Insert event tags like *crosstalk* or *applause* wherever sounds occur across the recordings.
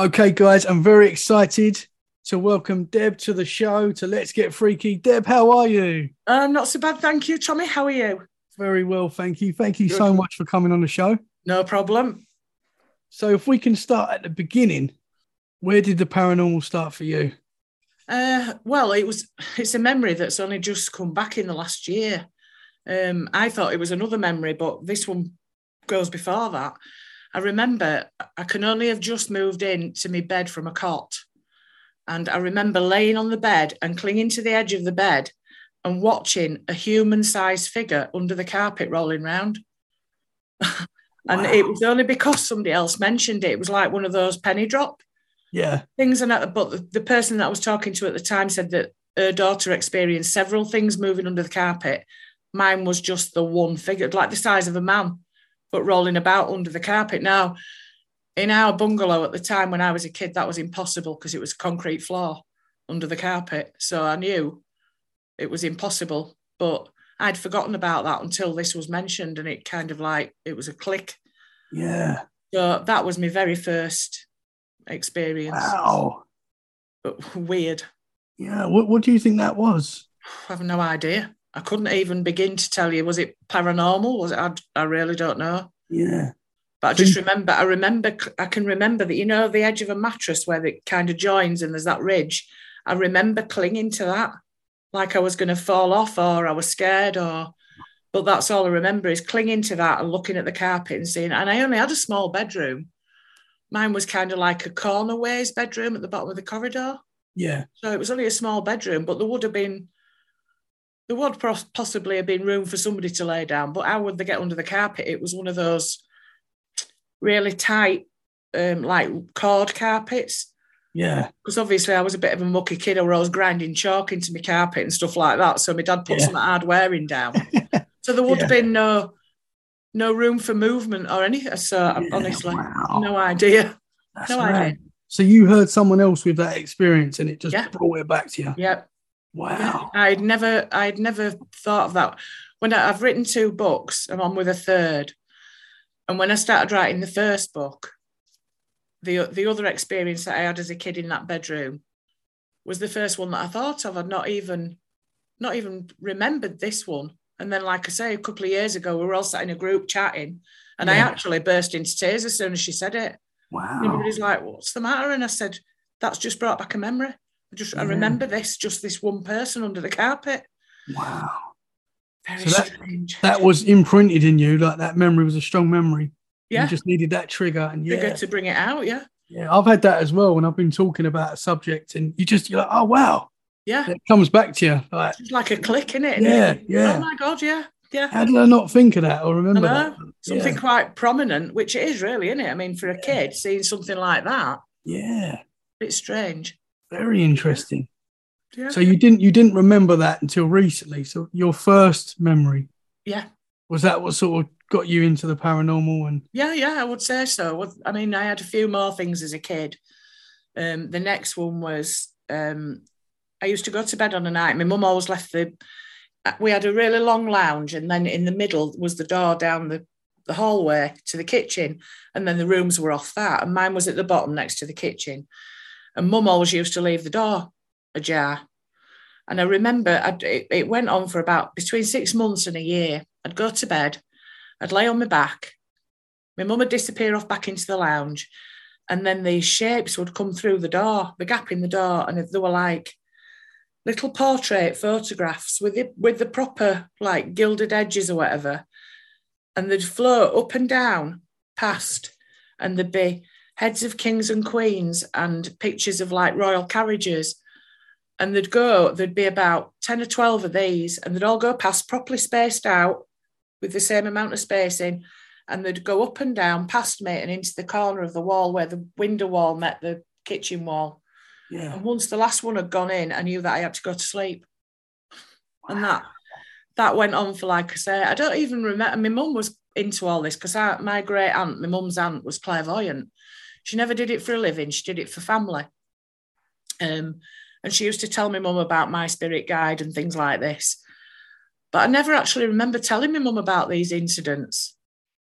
Okay, guys, I'm very excited to welcome Deb to the show to Let's Get Freaky. Deb, how are you? Um, not so bad, thank you, Tommy. How are you? Very well, thank you. Thank you Good. so much for coming on the show. No problem. So, if we can start at the beginning, where did the paranormal start for you? Uh, well, it was it's a memory that's only just come back in the last year. Um, I thought it was another memory, but this one goes before that. I remember I can only have just moved in to my bed from a cot. And I remember laying on the bed and clinging to the edge of the bed and watching a human sized figure under the carpet rolling round. *laughs* and wow. it was only because somebody else mentioned it. It was like one of those penny drop yeah things. And but the, the person that I was talking to at the time said that her daughter experienced several things moving under the carpet. Mine was just the one figure, like the size of a man but rolling about under the carpet. Now, in our bungalow at the time when I was a kid, that was impossible because it was concrete floor under the carpet. So I knew it was impossible. But I'd forgotten about that until this was mentioned, and it kind of like it was a click. Yeah. So that was my very first experience. Wow. But weird. Yeah. What What do you think that was? I have no idea. I couldn't even begin to tell you. Was it paranormal? Was it? I, I really don't know. Yeah. But I just remember, I remember, I can remember that, you know, the edge of a mattress where it kind of joins and there's that ridge. I remember clinging to that like I was going to fall off or I was scared or, but that's all I remember is clinging to that and looking at the carpet and seeing. And I only had a small bedroom. Mine was kind of like a corner ways bedroom at the bottom of the corridor. Yeah. So it was only a small bedroom, but there would have been there would possibly have been room for somebody to lay down, but how would they get under the carpet? It was one of those really tight, um, like cord carpets. Yeah. Because obviously I was a bit of a mucky kid, or I was grinding chalk into my carpet and stuff like that. So my dad put yeah. some hard wearing down. *laughs* so there would yeah. have been no no room for movement or anything. So yeah, honestly, wow. no idea. That's no right. idea. So you heard someone else with that experience and it just yeah. brought it back to you. Yep. Wow. I'd never I'd never thought of that. When I, I've written two books, I'm on with a third. And when I started writing the first book, the the other experience that I had as a kid in that bedroom was the first one that I thought of. I'd not even not even remembered this one. And then, like I say, a couple of years ago, we were all sat in a group chatting, and yeah. I actually burst into tears as soon as she said it. Wow. everybody's like, What's the matter? And I said, That's just brought back a memory. I just yeah. I remember this, just this one person under the carpet. Wow. Very so that, strange. That was imprinted in you, like that memory was a strong memory. Yeah. You just needed that trigger and yeah. Trigger to bring it out, yeah. Yeah, I've had that as well when I've been talking about a subject and you just you're like, oh wow. Yeah. It comes back to you. Like, it's like a click in it. Yeah, oh yeah. Oh my god, yeah. Yeah. How did I not think of that or remember that? Something yeah. quite prominent, which it is really, isn't it? I mean, for a yeah. kid, seeing something like that. Yeah. It's strange. Very interesting. Yeah. So you didn't you didn't remember that until recently. So your first memory. Yeah. Was that what sort of got you into the paranormal and Yeah, yeah, I would say so. I mean, I had a few more things as a kid. Um, the next one was um, I used to go to bed on a night. My mum always left the we had a really long lounge and then in the middle was the door down the, the hallway to the kitchen and then the rooms were off that and mine was at the bottom next to the kitchen and mum always used to leave the door ajar. And I remember I'd, it, it went on for about between six months and a year. I'd go to bed, I'd lay on my back, my mum would disappear off back into the lounge, and then these shapes would come through the door, the gap in the door, and they were like little portrait photographs with the, with the proper like gilded edges or whatever, and they'd float up and down past, and there'd be heads of kings and queens and pictures of like royal carriages and they'd go, there'd be about 10 or 12 of these, and they'd all go past properly spaced out with the same amount of spacing. And they'd go up and down past me and into the corner of the wall where the window wall met the kitchen wall. Yeah. And once the last one had gone in, I knew that I had to go to sleep. Wow. And that that went on for like I say, I don't even remember. My mum was into all this because my great aunt, my mum's aunt, was clairvoyant. She never did it for a living; she did it for family. Um, and she used to tell my mum about my spirit guide and things like this. But I never actually remember telling my mum about these incidents.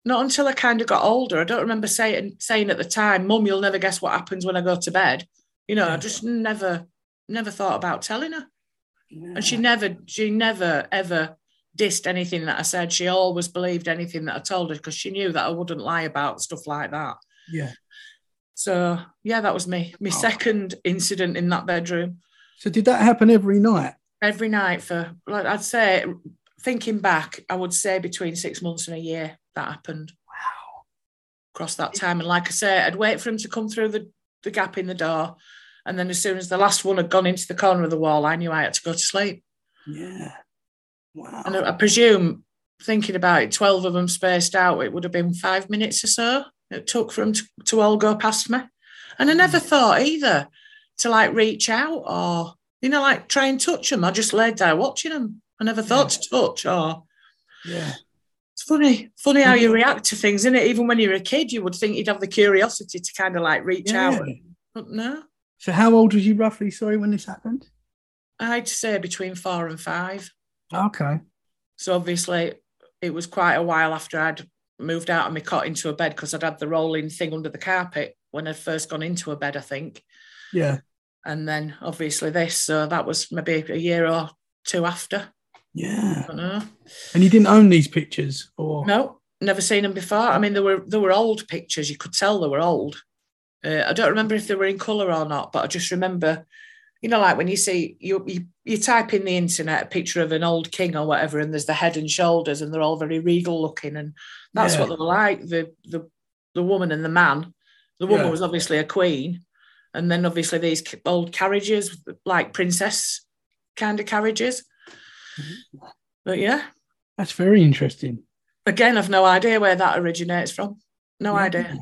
not until I kind of got older. I don't remember saying saying at the time, "Mum, you'll never guess what happens when I go to bed." You know, Yeah. I just never, never thought about telling her, Yeah. and she never, she never ever dissed anything that I said. She always believed anything that I told her because she knew that I wouldn't lie about stuff like that. yeah. So yeah, that was me. My Oh. second incident in that bedroom. So did that happen every night? Every night for like I'd say, thinking back, I would say between six months and a year that happened. Wow. across that time. And like I say, I'd wait for him to come through the, the gap in the door. And then as soon as the last one had gone into the corner of the wall, I knew I had to go to sleep. Yeah. Wow. And I, I presume, thinking about it, 12 of them spaced out, it would have been five minutes or so it took for them to, to all go past me. And I hmm. never thought either to like reach out or, you know, like try and touch them. I just laid there watching them. I never thought to touch or yeah. It's funny, funny how you mm-hmm. react to things, isn't it? Even when you're a kid, you would think you'd have the curiosity to kind of like reach Yeah. out. But no, So how old was you roughly? Sorry, when this happened? I'd say between four and five. Okay. So obviously, it was quite a while after I'd moved out of my cot into a bed because I'd had the rolling thing under the carpet when I'd first gone into a bed, I think. Yeah. And then obviously this. So that was maybe a year or two after. Yeah. I don't know. And you didn't own these pictures, or No, never seen them before. I mean, there were there were old pictures. You could tell they were old. Uh, I don't remember if they were in colour or not, but I just remember, you know, like when you see you, you you type in the internet a picture of an old king or whatever, and there's the head and shoulders, and they're all very regal looking, and that's Yeah. what they were like. The the the woman and the man. The woman Yeah. was obviously a queen, and then obviously these old carriages, like princess kind of carriages. But yeah, that's very interesting. again, I've no idea where that originates from. No Yeah. idea.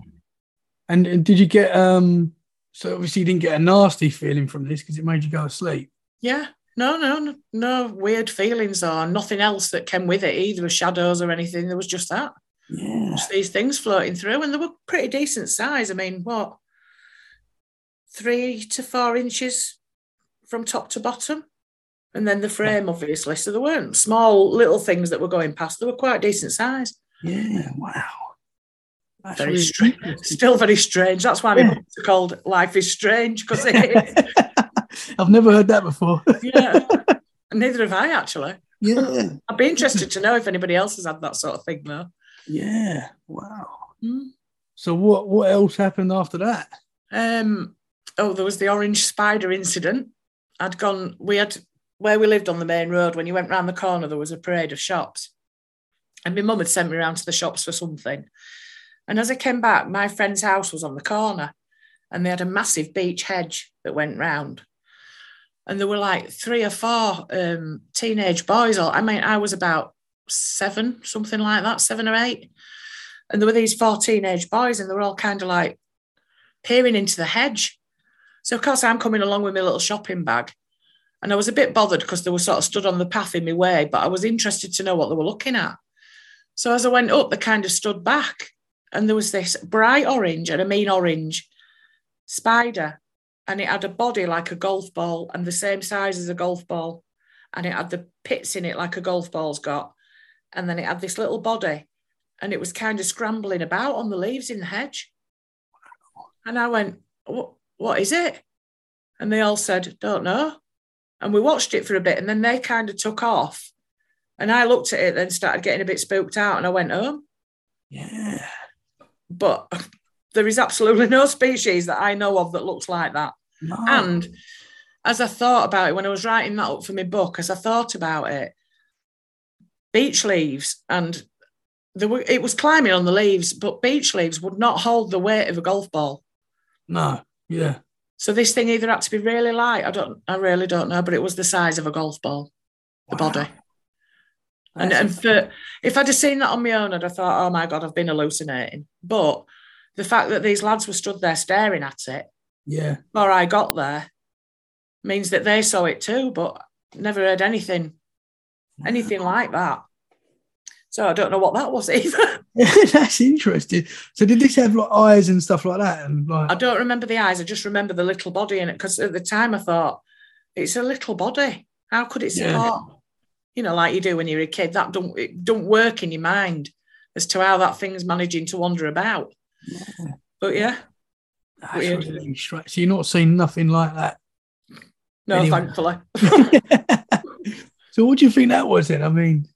And, and did you get um? So obviously you didn't get a nasty feeling from this because it made you go to sleep. Yeah. No, no, no, no weird feelings or nothing else that came with it, either shadows or anything. There was just that. Yeah. Just these things floating through, and they were pretty decent size. I mean, what? Three to four inches from top to bottom. And then the frame, obviously. So there weren't small little things that were going past. They were quite decent size. Yeah. Wow. That's Very *laughs* strange. Still very strange. That's why Yeah. my books are called Life is Strange, because. *laughs* I've never heard that before. yeah. *laughs* Neither have I actually. yeah. I'd be interested to know if anybody else has had that sort of thing though. Yeah. Wow. Hmm. So what what else happened after that? Um, oh, there was the orange spider incident. I'd gone, we had where we lived on the main road, when you went round the corner, there was a parade of shops. And my mum had sent me round to the shops for something. And as I came back, my friend's house was on the corner and they had a massive beech hedge that went round. And there were like three or four um, teenage boys. All I mean, I was about seven, something like that, seven or eight. And there were these four teenage boys, and they were all kind of like peering into the hedge. So, of course, I'm coming along with my little shopping bag. And I was a bit bothered because they were sort of stood on the path in my way, but I was interested to know what they were looking at. So, as I went up, they kind of stood back, and there was this bright orange, and I mean orange, spider. And it had a body like a golf ball and the same size as a golf ball. And it had the pits in it like a golf ball's got. And then it had this little body and it was kind of scrambling about on the leaves in the hedge. And I went, what, what is it? And they all said, don't know. And we watched it for a bit and then they kind of took off. And I looked at it and started getting a bit spooked out and I went home. Yeah. But there is absolutely no species that I know of that looks like that. No. And as I thought about it when I was writing that up for my book, as I thought about it, beech leaves and there were, it was climbing on the leaves, but beech leaves would not hold the weight of a golf ball. no. Yeah. So this thing either had to be really light. I don't, I really don't know, but it was the size of a golf ball, the Wow. body. And, and for, if I'd have seen that on my own, I'd have thought, oh my God, I've been hallucinating. But the fact that these lads were stood there staring at it yeah. before I got there means that they saw it too, but never heard anything, anything like that. So I don't know what that was *laughs* either. *laughs* That's interesting. So did this have like eyes and stuff like that? And like I don't remember the eyes. I just remember the little body in it because at the time I thought it's a little body. How could it Yeah. You know, like you do when you're a kid. That don't it don't work in your mind as to how that thing's managing to wander about. Yeah. But yeah, That's Weird. really strange. So you're not seeing nothing like that. no, Anyway. thankfully. *laughs* so what do you think that was then? I mean,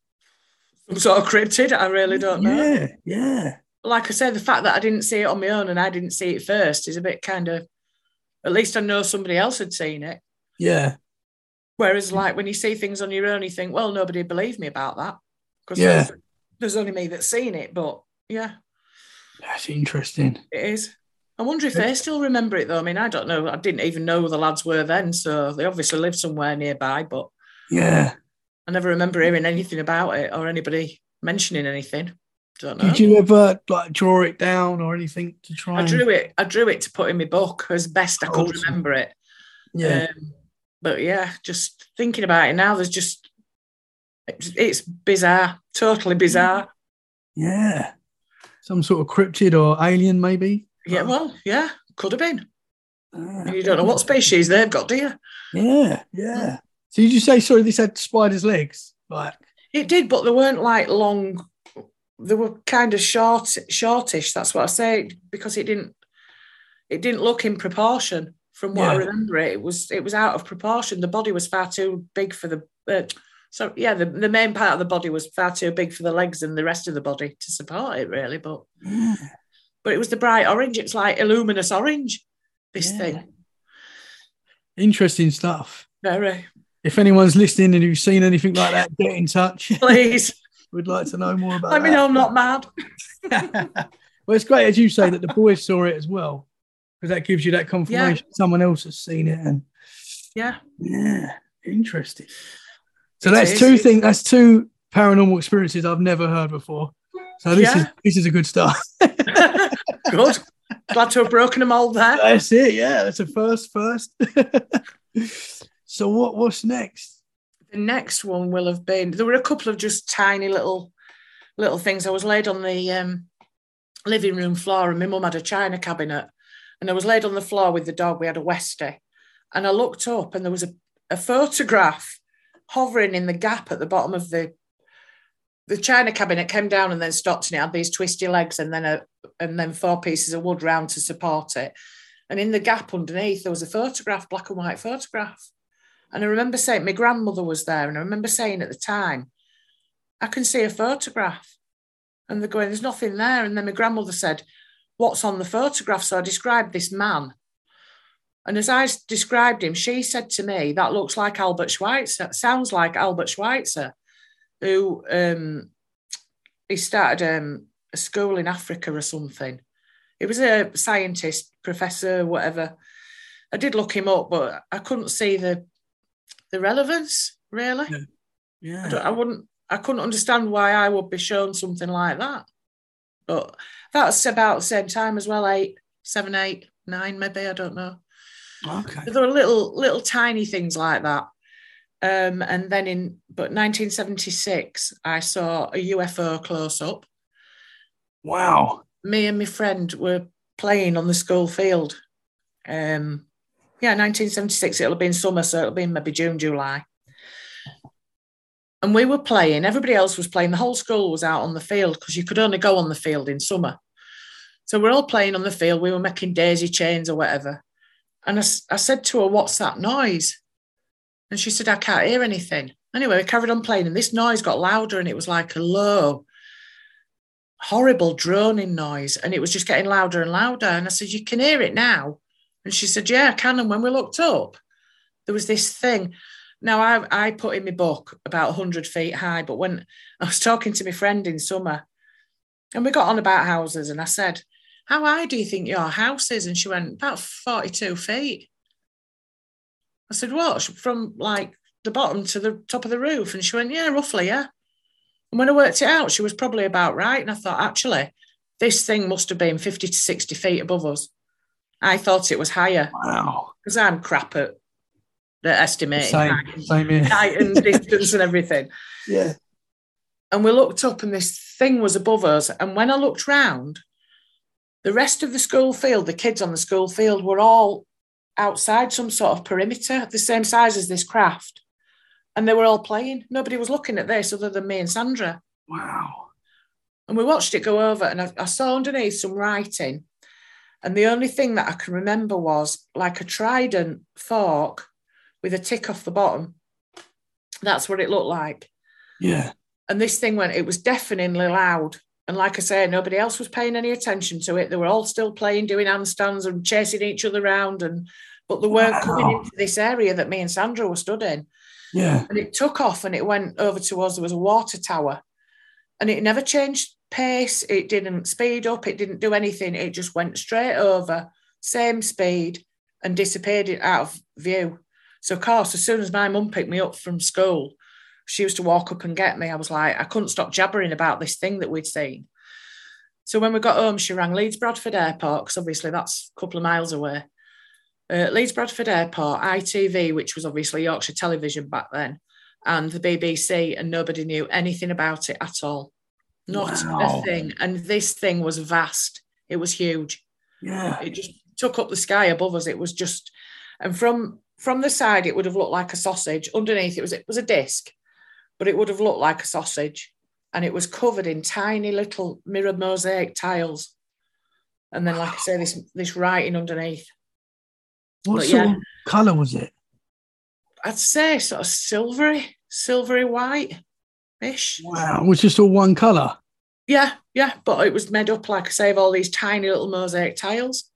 Some sort of cryptid, I really don't know. yeah, yeah, Like I said, the fact that I didn't see it on my own and I didn't see it first is a bit kind of, at least I know somebody else had seen it. yeah, Whereas, like when you see things on your own, you think, well, nobody believed me about that because Yeah. there's, there's only me that's seen it. But yeah, that's interesting. it is. I wonder if they still remember it though. I mean, I don't know. I didn't even know who the lads were then, so they obviously lived somewhere nearby. But Yeah. I never remember hearing anything about it or anybody mentioning anything. Don't know. Did you ever like draw it down or anything to try? I and- drew it. I drew it to put in my book as best I could Awesome. remember it. Yeah, Um, but yeah, just thinking about it now, there's just it's, it's bizarre, totally bizarre. yeah. Some sort of cryptid or alien, maybe. Yeah, well, yeah, could have been. Ah, You don't know what species they've got, do you? Yeah, yeah. So did you say sorry? This had spider's legs, like It did, but they weren't like long. They were kind of short, shortish. That's what I say because it didn't. It didn't look in proportion from what I remember. It. it was it was out of proportion. The body was far too big for the. Uh, so yeah, the, the main part of the body was far too big for the legs and the rest of the body to support it, really. But yeah, but it was the bright orange. It's like illuminous orange. This Yeah. thing, interesting stuff. very If anyone's listening and you've seen anything like that, get in touch. *laughs* *laughs* please. We'd like to know more about Let me know I'm not mad. *laughs* well, it's great as you say that the boys saw it as well, because that gives you that confirmation someone else has seen it. And Yeah. yeah, interesting. So It that's is. two things. That's two paranormal experiences I've never heard before. So this is this is a good start. *laughs* Good. Glad to have broken them all there. That's it. Yeah, that's a first. First. *laughs* so what? What's next? The next one will have been there were a couple of just tiny little little things. I was laid on the um, living room floor and my mum had a china cabinet and I was laid on the floor with the dog. We had a Westie. And I looked up and there was a, a photograph hovering in the gap at the bottom of the the china cabinet came down and then stopped and it had these twisty legs and then a and then four pieces of wood round to support it. And in the gap underneath there was a photograph, black and white photograph. And I remember saying, my grandmother was there, and I remember saying at the time, I can see a photograph. And they're going, there's nothing there. And then my grandmother said, What's on the photograph? So I described this man. And as I described him, she said to me, That looks like Albert Schweitzer. Sounds like Albert Schweitzer, who um, he started um, a school in Africa or something. He was a scientist, professor, whatever. I did look him up, but I couldn't see the the relevance really. I, Yeah. don't, I wouldn't. I couldn't understand why I would be shown something like that. But that's about the same time as well. Eight, seven, eight, nine, maybe. I don't know. Okay. There were little, little tiny things like that. Um, and then in but 1976, I saw a UFO close up. Wow. me and my friend were playing on the school field. Um, yeah, 1976. It'll have been summer, so it'll be maybe June, July. And we were playing. Everybody else was playing. The whole school was out on the field because you could only go on the field in summer. So we're all playing on the field. We were making daisy chains or whatever. And I said to her, "What's that noise?" And she said, "I can't hear anything." Anyway, we carried on playing, and this noise got louder, and it was like a low, horrible droning noise and it was just getting louder and louder and i said you can hear it now and she said yeah i can and when we looked up there was this thing now i, I put in my book about 100 feet high but when i was talking to my friend in summer and we got on about houses and i said how high do you think your house is and she went about 42 feet i said what from like the bottom to the top of the roof and she went yeah roughly yeah and when I worked it out, she was probably about right. And I thought, actually, this thing must have been 50 to 60 feet above us. I thought it was higher Wow. because I'm crap at the estimating Same. height, Same here. height and *laughs* distance and everything. Yeah. And we looked up and this thing was above us. And when I looked round, the rest of the school field, the kids on the school field were all outside some sort of perimeter, the same size as this craft. And they were all playing. Nobody was looking at this other than me and Sandra. Wow. And we watched it go over, and I, I saw underneath some writing. And the only thing that I can remember was like a trident fork with a tick off the bottom. That's what it looked like. Yeah. And this thing went, it was deafeningly loud. And like I say, nobody else was paying any attention to it. They were all still playing, doing handstands and chasing each other around. And but they weren't wow. coming into this area that me and Sandra were stood in. Yeah. And it took off and it went over to us. There was a water tower. And it never changed pace. It didn't speed up. It didn't do anything. It just went straight over, same speed, and disappeared out of view. So, of course, as soon as my mum picked me up from school, she used to walk up and get me. I was like, I couldn't stop jabbering about this thing that we'd seen. So when we got home, she rang Leeds Bradford Airport because obviously that's a couple of miles away. Uh, Leeds Bradford Airport, ITV, which was obviously Yorkshire Television back then, and the BBC, and nobody knew anything about it at all. Not wow. a thing. And this thing was vast. It was huge. Yeah. It just took up the sky above us. It was just, and from from the side, it would have looked like a sausage. Underneath, it was it was a disc, but it would have looked like a sausage. And it was covered in tiny little mirror mosaic tiles. And then, like I say, this this writing underneath. What but sort yeah, of colour was it? I'd say sort of silvery, silvery white ish. Wow. It was just all one colour. Yeah, yeah. But it was made up, like I say, of all these tiny little mosaic tiles.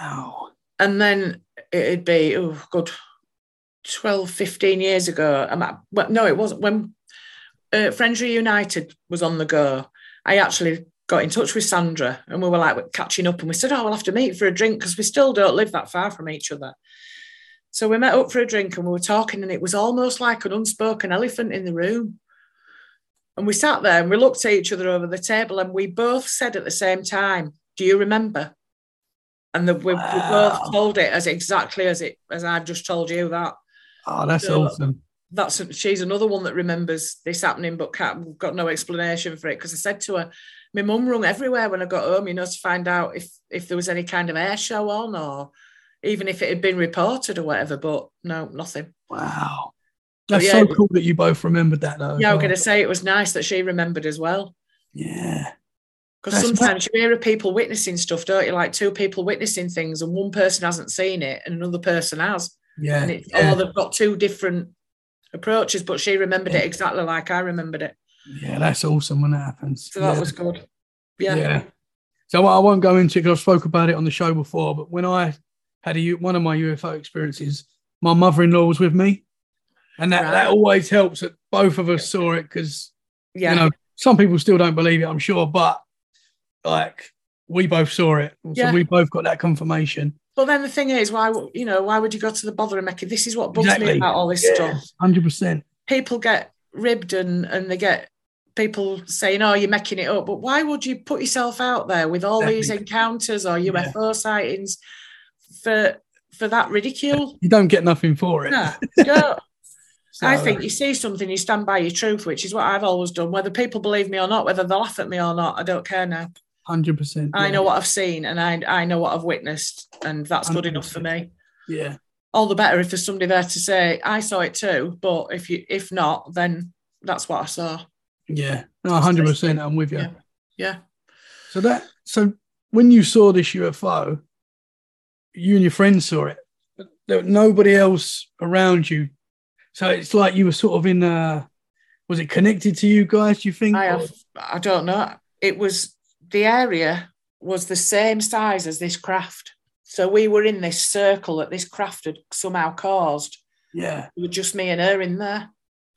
Wow. And then it'd be, oh, good 12, 15 years ago. I'm at, well, no, it wasn't. When uh, Friends Reunited was on the go, I actually got in touch with Sandra and we were like catching up and we said, oh, we'll have to meet for a drink because we still don't live that far from each other. So we met up for a drink and we were talking and it was almost like an unspoken elephant in the room. And we sat there and we looked at each other over the table and we both said at the same time, do you remember? And the, we, wow. we both told it as exactly as it as I've just told you that. Oh, that's so awesome. That's she's another one that remembers this happening, but can't, got no explanation for it. Because I said to her, my mum rung everywhere when I got home, you know, to find out if if there was any kind of air show on or even if it had been reported or whatever. But no, nothing. Wow. That's yeah, so cool that you both remembered that though. Yeah, I was going to say it was nice that she remembered as well. Yeah. Because sometimes you hear of people witnessing stuff, don't you? Like two people witnessing things, and one person hasn't seen it, and another person has. Yeah. And it's, yeah. or they've got two different approaches, but she remembered yeah. it exactly like I remembered it. Yeah, that's awesome when that happens. So that yeah. was good. Yeah. Yeah. So I won't go into because I've spoke about it on the show before, but when I had a, one of my UFO experiences, my mother-in-law was with me, and that, right. that always helps that both of us saw it because yeah. you know some people still don't believe it, I'm sure, but like we both saw it, so yeah. we both got that confirmation. But then the thing is, why you know why would you go to the bother of making? This is what bugs exactly. me about all this yeah, stuff. Hundred percent. People get ribbed and and they get people saying, "Oh, you're making it up." But why would you put yourself out there with all exactly. these encounters or UFO yeah. sightings for for that ridicule? You don't get nothing for it. No, *laughs* so, I think you see something, you stand by your truth, which is what I've always done. Whether people believe me or not, whether they laugh at me or not, I don't care now. Hundred percent. I know what I've seen and I I know what I've witnessed, and that's 100%. good enough for me. Yeah. All the better if there's somebody there to say I saw it too. But if you if not, then that's what I saw. Yeah. No, hundred percent. I'm with you. Yeah. yeah. So that so when you saw this UFO, you and your friends saw it. There was nobody else around you. So it's like you were sort of in uh was it connected to you guys, do you think? I have I don't know. It was the area was the same size as this craft. So we were in this circle that this craft had somehow caused. Yeah. It was just me and her in there.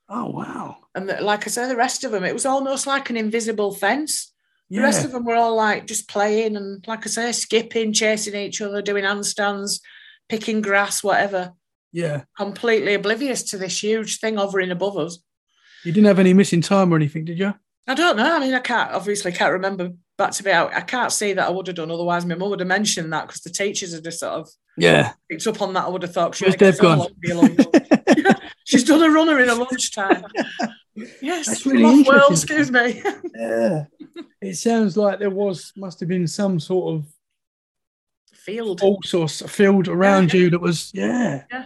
Oh, wow. And the, like I said, the rest of them, it was almost like an invisible fence. Yeah. The rest of them were all like just playing and, like I say, skipping, chasing each other, doing handstands, picking grass, whatever. Yeah. Completely oblivious to this huge thing hovering above us. You didn't have any missing time or anything, did you? I don't know. I mean, I can't obviously can't remember back to be out. I can't see that I would have done. Otherwise, my mum would have mentioned that because the teachers had just sort of yeah picked up on that. I would have thought she was Deb gone. *laughs* She's done a runner in a lunchtime. *laughs* yes, That's really well, excuse me. *laughs* yeah, it sounds like there was must have been some sort of field, all sorts of field around yeah. you that was yeah, yeah,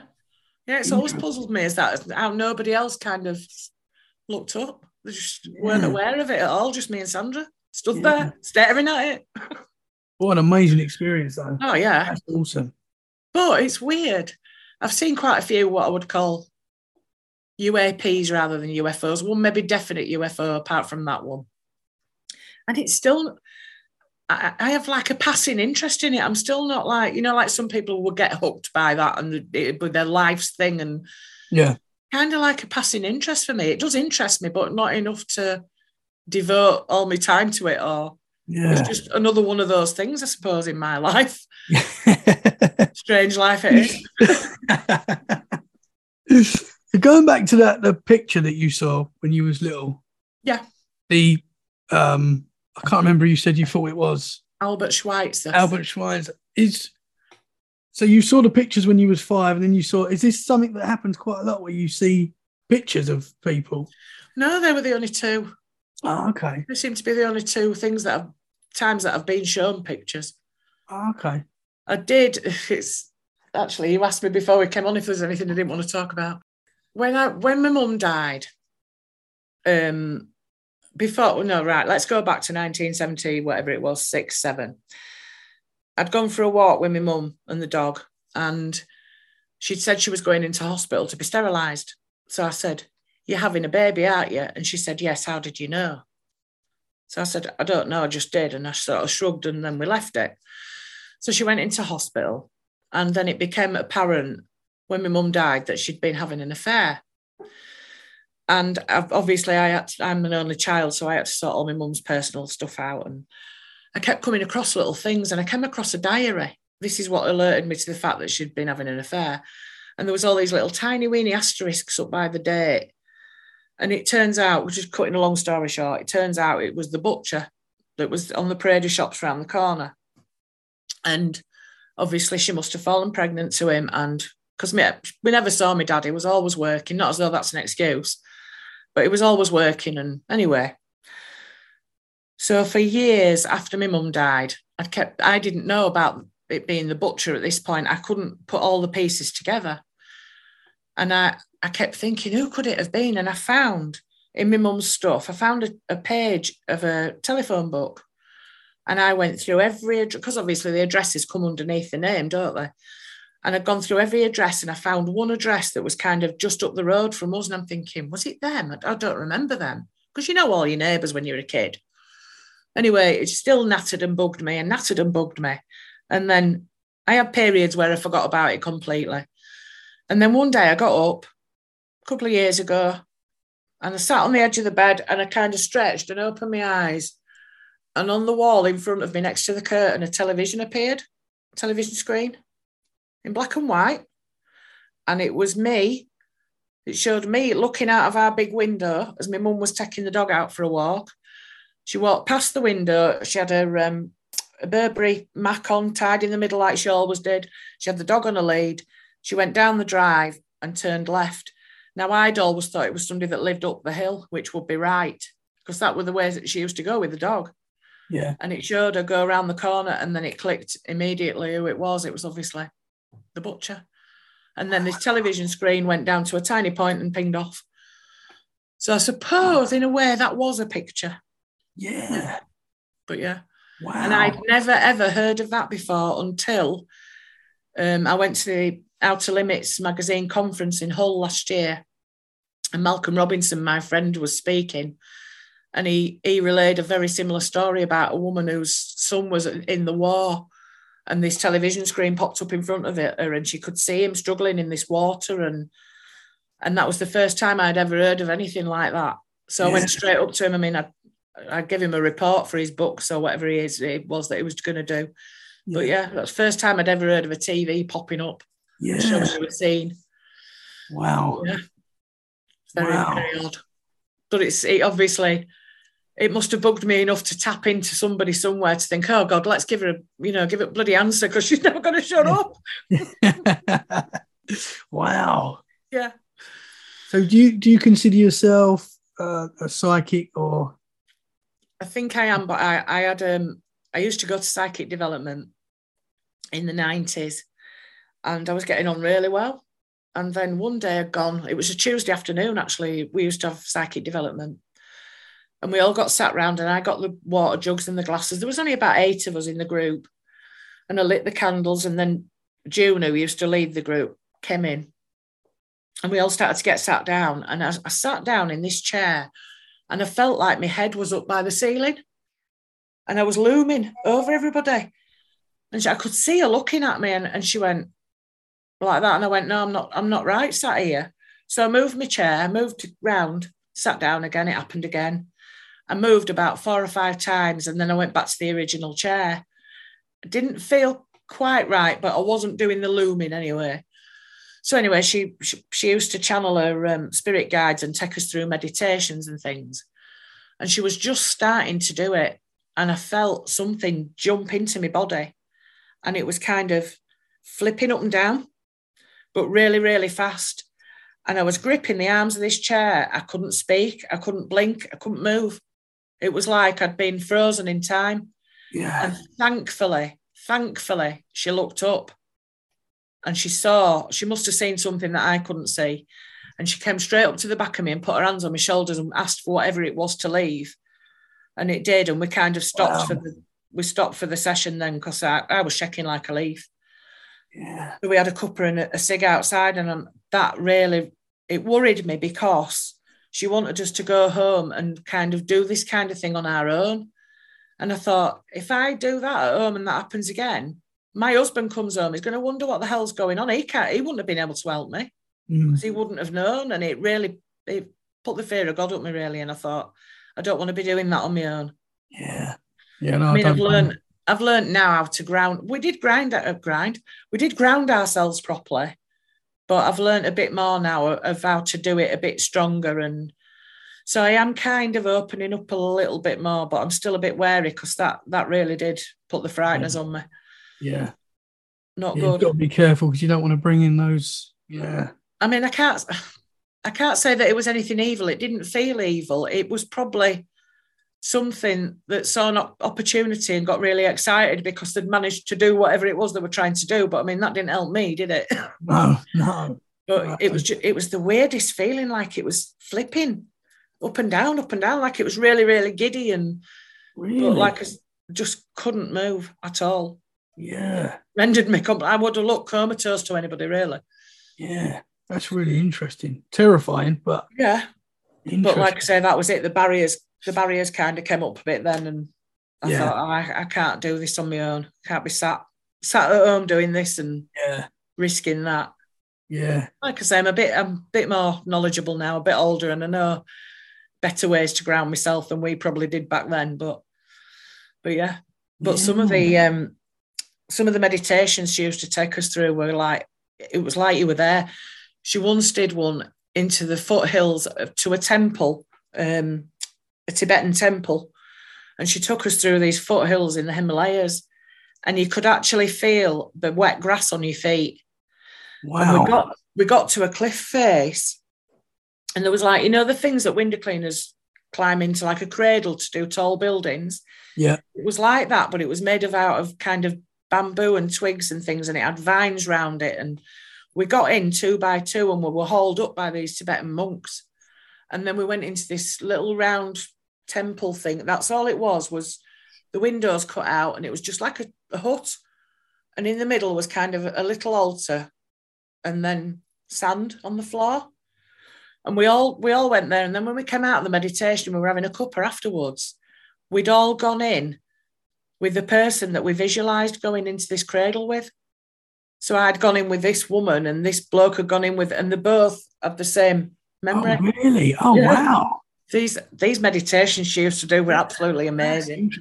yeah. It's always puzzled me is that how nobody else kind of looked up. They just weren't Yeah. aware of it at all. Just me and Sandra stood Yeah. there staring at it. *laughs* What an amazing experience, though. Oh yeah, That's awesome. but it's weird. I've seen quite a few what I would call UAPs rather than UFOs. One maybe definite UFO apart from that one, and it's still. I, I have like a passing interest in it. I'm still not like you know, like some people will get hooked by that and it with their life's thing, and Yeah. kind of like a passing interest for me. It does interest me, but not enough to devote all my time to it. Or Yeah. it's just another one of those things, I suppose, in my life. *laughs* Strange life it is. *laughs* Going back to that the picture that you saw when you was little. Yeah. The um I can't remember you said you thought it was Albert Schweitzer. Albert Schweitzer. Is so you saw the pictures when you was five and then you saw is this something that happens quite a lot where you see pictures of people? No, they were the only two. Oh, okay. They seem to be the only two things that have times that I've been shown pictures. Oh, okay. I did. *laughs* It's actually you asked me before we came on if there's anything I didn't want to talk about. When I when my mum died, um, before no right, let's go back to 1970, whatever it was, six seven. I'd gone for a walk with my mum and the dog, and she'd said she was going into hospital to be sterilised. So I said, "You're having a baby, aren't you?" And she said, "Yes." How did you know? So I said, "I don't know. I just did." And I sort of shrugged, and then we left it. So she went into hospital, and then it became apparent when my mum died that she'd been having an affair. And obviously, I had to- I'm an only child, so I had to sort all my mum's personal stuff out. And I kept coming across little things, and I came across a diary. This is what alerted me to the fact that she'd been having an affair. And there was all these little tiny weeny asterisks up by the date. And it turns out, which is cutting a long story short, it turns out it was the butcher that was on the parade shops round the corner. And obviously she must have fallen pregnant to him and because we never saw my dad he was always working not as though that's an excuse but he was always working and anyway. So for years after my mum died i kept i didn't know about it being the butcher at this point. I couldn't put all the pieces together. And i i kept thinking who could it have been and i found in my mum's stuff i found a, a page of a telephone book and I went through every because obviously the addresses come underneath the name, don't they? And I'd gone through every address and I found one address that was kind of just up the road from us. And I'm thinking, was it them? I, don't remember them because you know all your neighbours when you're a kid. Anyway, it still nattered and bugged me and nattered and bugged me. And then I had periods where I forgot about it completely. And then one day I got up a couple of years ago and I sat on the edge of the bed and I kind of stretched and opened my eyes and on the wall in front of me next to the curtain a television appeared television screen in black and white. And it was me. It showed me looking out of our big window as my mum was taking the dog out for a walk. She walked past the window. She had her um, a burberry mac on tied in the middle like she always did. She had the dog on a lead. She went down the drive and turned left now i'd always thought it was somebody that lived up the hill which would be right because that were the ways that she used to go with the dog Yeah. and it showed her go around the corner and then it clicked immediately who it was. It was obviously the butcher. And then this television screen went down to a tiny point and pinged off. So I suppose in a way that was a picture. Yeah. But yeah. Wow. And I'd never ever heard of that before until um, I went to the Outer Limits magazine conference in Hull last year. And Malcolm Robinson, my friend, was speaking. And he, he relayed a very similar story about a woman whose son was in the war. And this television screen popped up in front of her, and she could see him struggling in this water. And and that was the first time I'd ever heard of anything like that. So I went straight up to him. I mean, I I gave him a report for his books or whatever he is it was that he was going to do. But yeah, that's the first time I'd ever heard of a TV popping up Yeah. showing you a scene. Wow. Yeah. Very, Wow. very odd. But it's it obviously it must have bugged me enough to tap into somebody somewhere to think, oh God, let's give her a you know, give it a bloody answer because she's *laughs* never going to shut up. *laughs* wow. Yeah. So do you do you consider yourself uh, a psychic or I think I am, but I, I had um I used to go to psychic development in the nineties and I was getting on really well. And then one day I'd gone, it was a Tuesday afternoon actually. We used to have psychic development. and we all got sat round and I got the water jugs and the glasses. There was only about eight of us in the group. And I lit the candles and then June, who used to lead the group, came in. And we all started to get sat down. And I, I sat down in this chair and I felt like my head was up by the ceiling. And I was looming over everybody. And she, I could see her looking at me and, and she went like that. And I went, No, I'm not, I'm not right sat here. So I moved my chair, moved round, sat down again. It happened again. I moved about four or five times and then I went back to the original chair. I didn't feel quite right, but I wasn't doing the looming anyway. So anyway, she she, she used to channel her um, spirit guides and take us through meditations and things. And she was just starting to do it. And I felt something jump into my body. And it was kind of flipping up and down, but really, really fast. And I was gripping the arms of this chair. I couldn't speak. I couldn't blink. I couldn't move. It was like I'd been frozen in time. Yeah. And thankfully, thankfully, she looked up and she saw, she must have seen something that I couldn't see. And she came straight up to the back of me and put her hands on my shoulders and asked for whatever it was to leave. And it did. And we kind of stopped wow. for the we stopped for the session then because I, I was shaking like a leaf. Yeah. So we had a cuppa and a, a cig outside, and um, that really it worried me because she wanted us to go home and kind of do this kind of thing on our own. And I thought, if I do that at home and that happens again, my husband comes home, he's going to wonder what the hell's going on. He can't, he wouldn't have been able to help me because mm. he wouldn't have known. And it really it put the fear of God up me, really. And I thought, I don't want to be doing that on my own. Yeah. Yeah. No, I mean, I have learned, I've learned now how to ground. We did grind, at uh, grind. We did ground ourselves properly but I've learned a bit more now of how to do it a bit stronger. And so I am kind of opening up a little bit more, but I'm still a bit wary because that that really did put the frighteners yeah. on me. Yeah. Not yeah, good. You've got to be careful because you don't want to bring in those. Yeah. I mean, I can't I can't say that it was anything evil. It didn't feel evil. It was probably something that saw an opportunity and got really excited because they'd managed to do whatever it was they were trying to do. But I mean, that didn't help me, did it? *laughs* No, no. But it was just, it was the weirdest feeling, like it was flipping up and down, up and down, like it was really, really giddy and really? but like I just couldn't move at all. Yeah, rendered me. Compl- I would have looked comatose to anybody, really. Yeah, that's really interesting, terrifying, but yeah. But like I say, that was it. The barriers the barriers kind of came up a bit then, and I yeah. thought, oh, I, I can't do this on my own. Can't be sat sat at home doing this and yeah. risking that. Yeah. Like I say, I'm a bit I'm a bit more knowledgeable now, a bit older, and I know better ways to ground myself than we probably did back then. But but yeah. But yeah. some of the um some of the meditations she used to take us through were like it was like you were there. She once did one into the foothills to a temple um, a Tibetan temple. And she took us through these foothills in the Himalayas, and you could actually feel the wet grass on your feet. Wow. And we got we got to a cliff face, and there was like, you know, the things that window cleaners climb into like a cradle to do tall buildings. Yeah. It was like that, but it was made of out of kind of bamboo and twigs and things, and it had vines round it. And we got in two by two and we were hauled up by these Tibetan monks. And then we went into this little round temple thing. That's all it was, was the windows cut out and it was just like a, a hut. And in the middle was kind of a little altar and then sand on the floor. And we all we all went there. And then when we came out of the meditation, we were having a cuppa afterwards. We'd all gone in with the person that we visualized going into this cradle with. So I'd gone in with this woman and this bloke had gone in with, and they both of the same memory. Oh, really? Oh, yeah. wow these these meditations she used to do were absolutely amazing.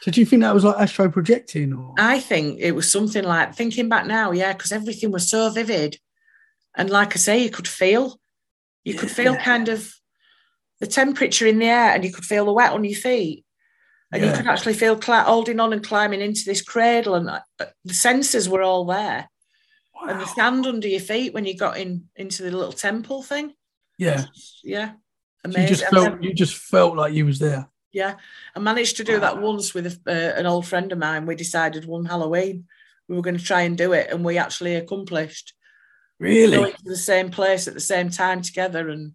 So do you think that was like astral projecting or I think it was something like thinking back now, yeah, because everything was so vivid. And like I say, you could feel you yeah. could feel kind of the temperature in the air and you could feel the wet on your feet. And yeah. you could actually feel cl- holding on and climbing into this cradle, and uh, the senses were all there. Wow. And the sand under your feet when you got in into the little temple thing. Yeah, yeah. Amazing. you just felt you just felt like you was there. Yeah, I managed to do that once with a, uh, an old friend of mine. We decided one Halloween we were going to try and do it, and we actually accomplished. Really, going to the same place at the same time together, and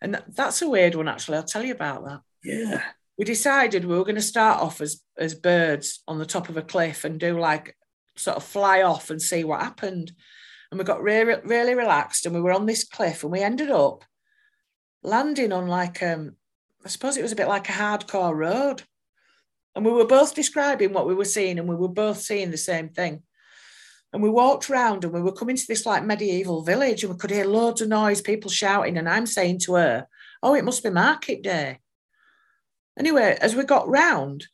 and that's a weird one. Actually, I'll tell you about that. Yeah. We decided we were going to start off as as birds on the top of a cliff and do like sort of fly off and see what happened. And we got really really relaxed and we were on this cliff and we ended up landing on like um I suppose it was a bit like a hardcore road. And we were both describing what we were seeing and we were both seeing the same thing. And we walked around and we were coming to this like medieval village and we could hear loads of noise, people shouting. And I'm saying to her, Oh, it must be market day. Anyway, as we got round,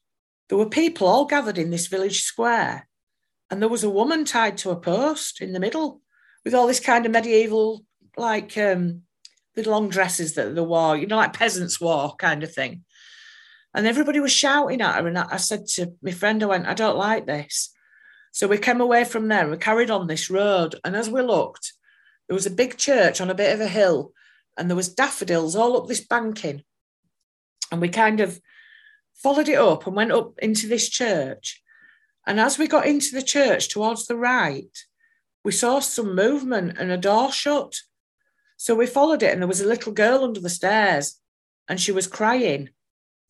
there were people all gathered in this village square. And there was a woman tied to a post in the middle with all this kind of medieval, like um, the long dresses that they wore, you know, like peasants wore kind of thing. And everybody was shouting at her. And I said to my friend, I went, I don't like this. So we came away from there we carried on this road. And as we looked, there was a big church on a bit of a hill and there was daffodils all up this banking. And we kind of followed it up and went up into this church. And as we got into the church towards the right, we saw some movement and a door shut. So we followed it, and there was a little girl under the stairs, and she was crying.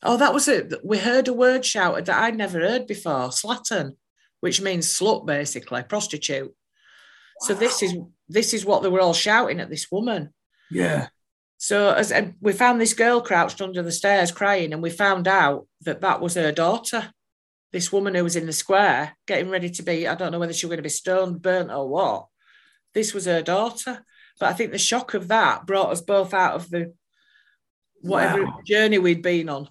Oh, that was it. We heard a word shouted that I'd never heard before slattern which means slut, basically, prostitute. Wow. So this is this is what they were all shouting at this woman. Yeah. So as we found this girl crouched under the stairs crying, and we found out that that was her daughter. This woman who was in the square getting ready to be, I don't know whether she was going to be stoned, burnt, or what. This was her daughter. But I think the shock of that brought us both out of the whatever wow. journey we'd been on.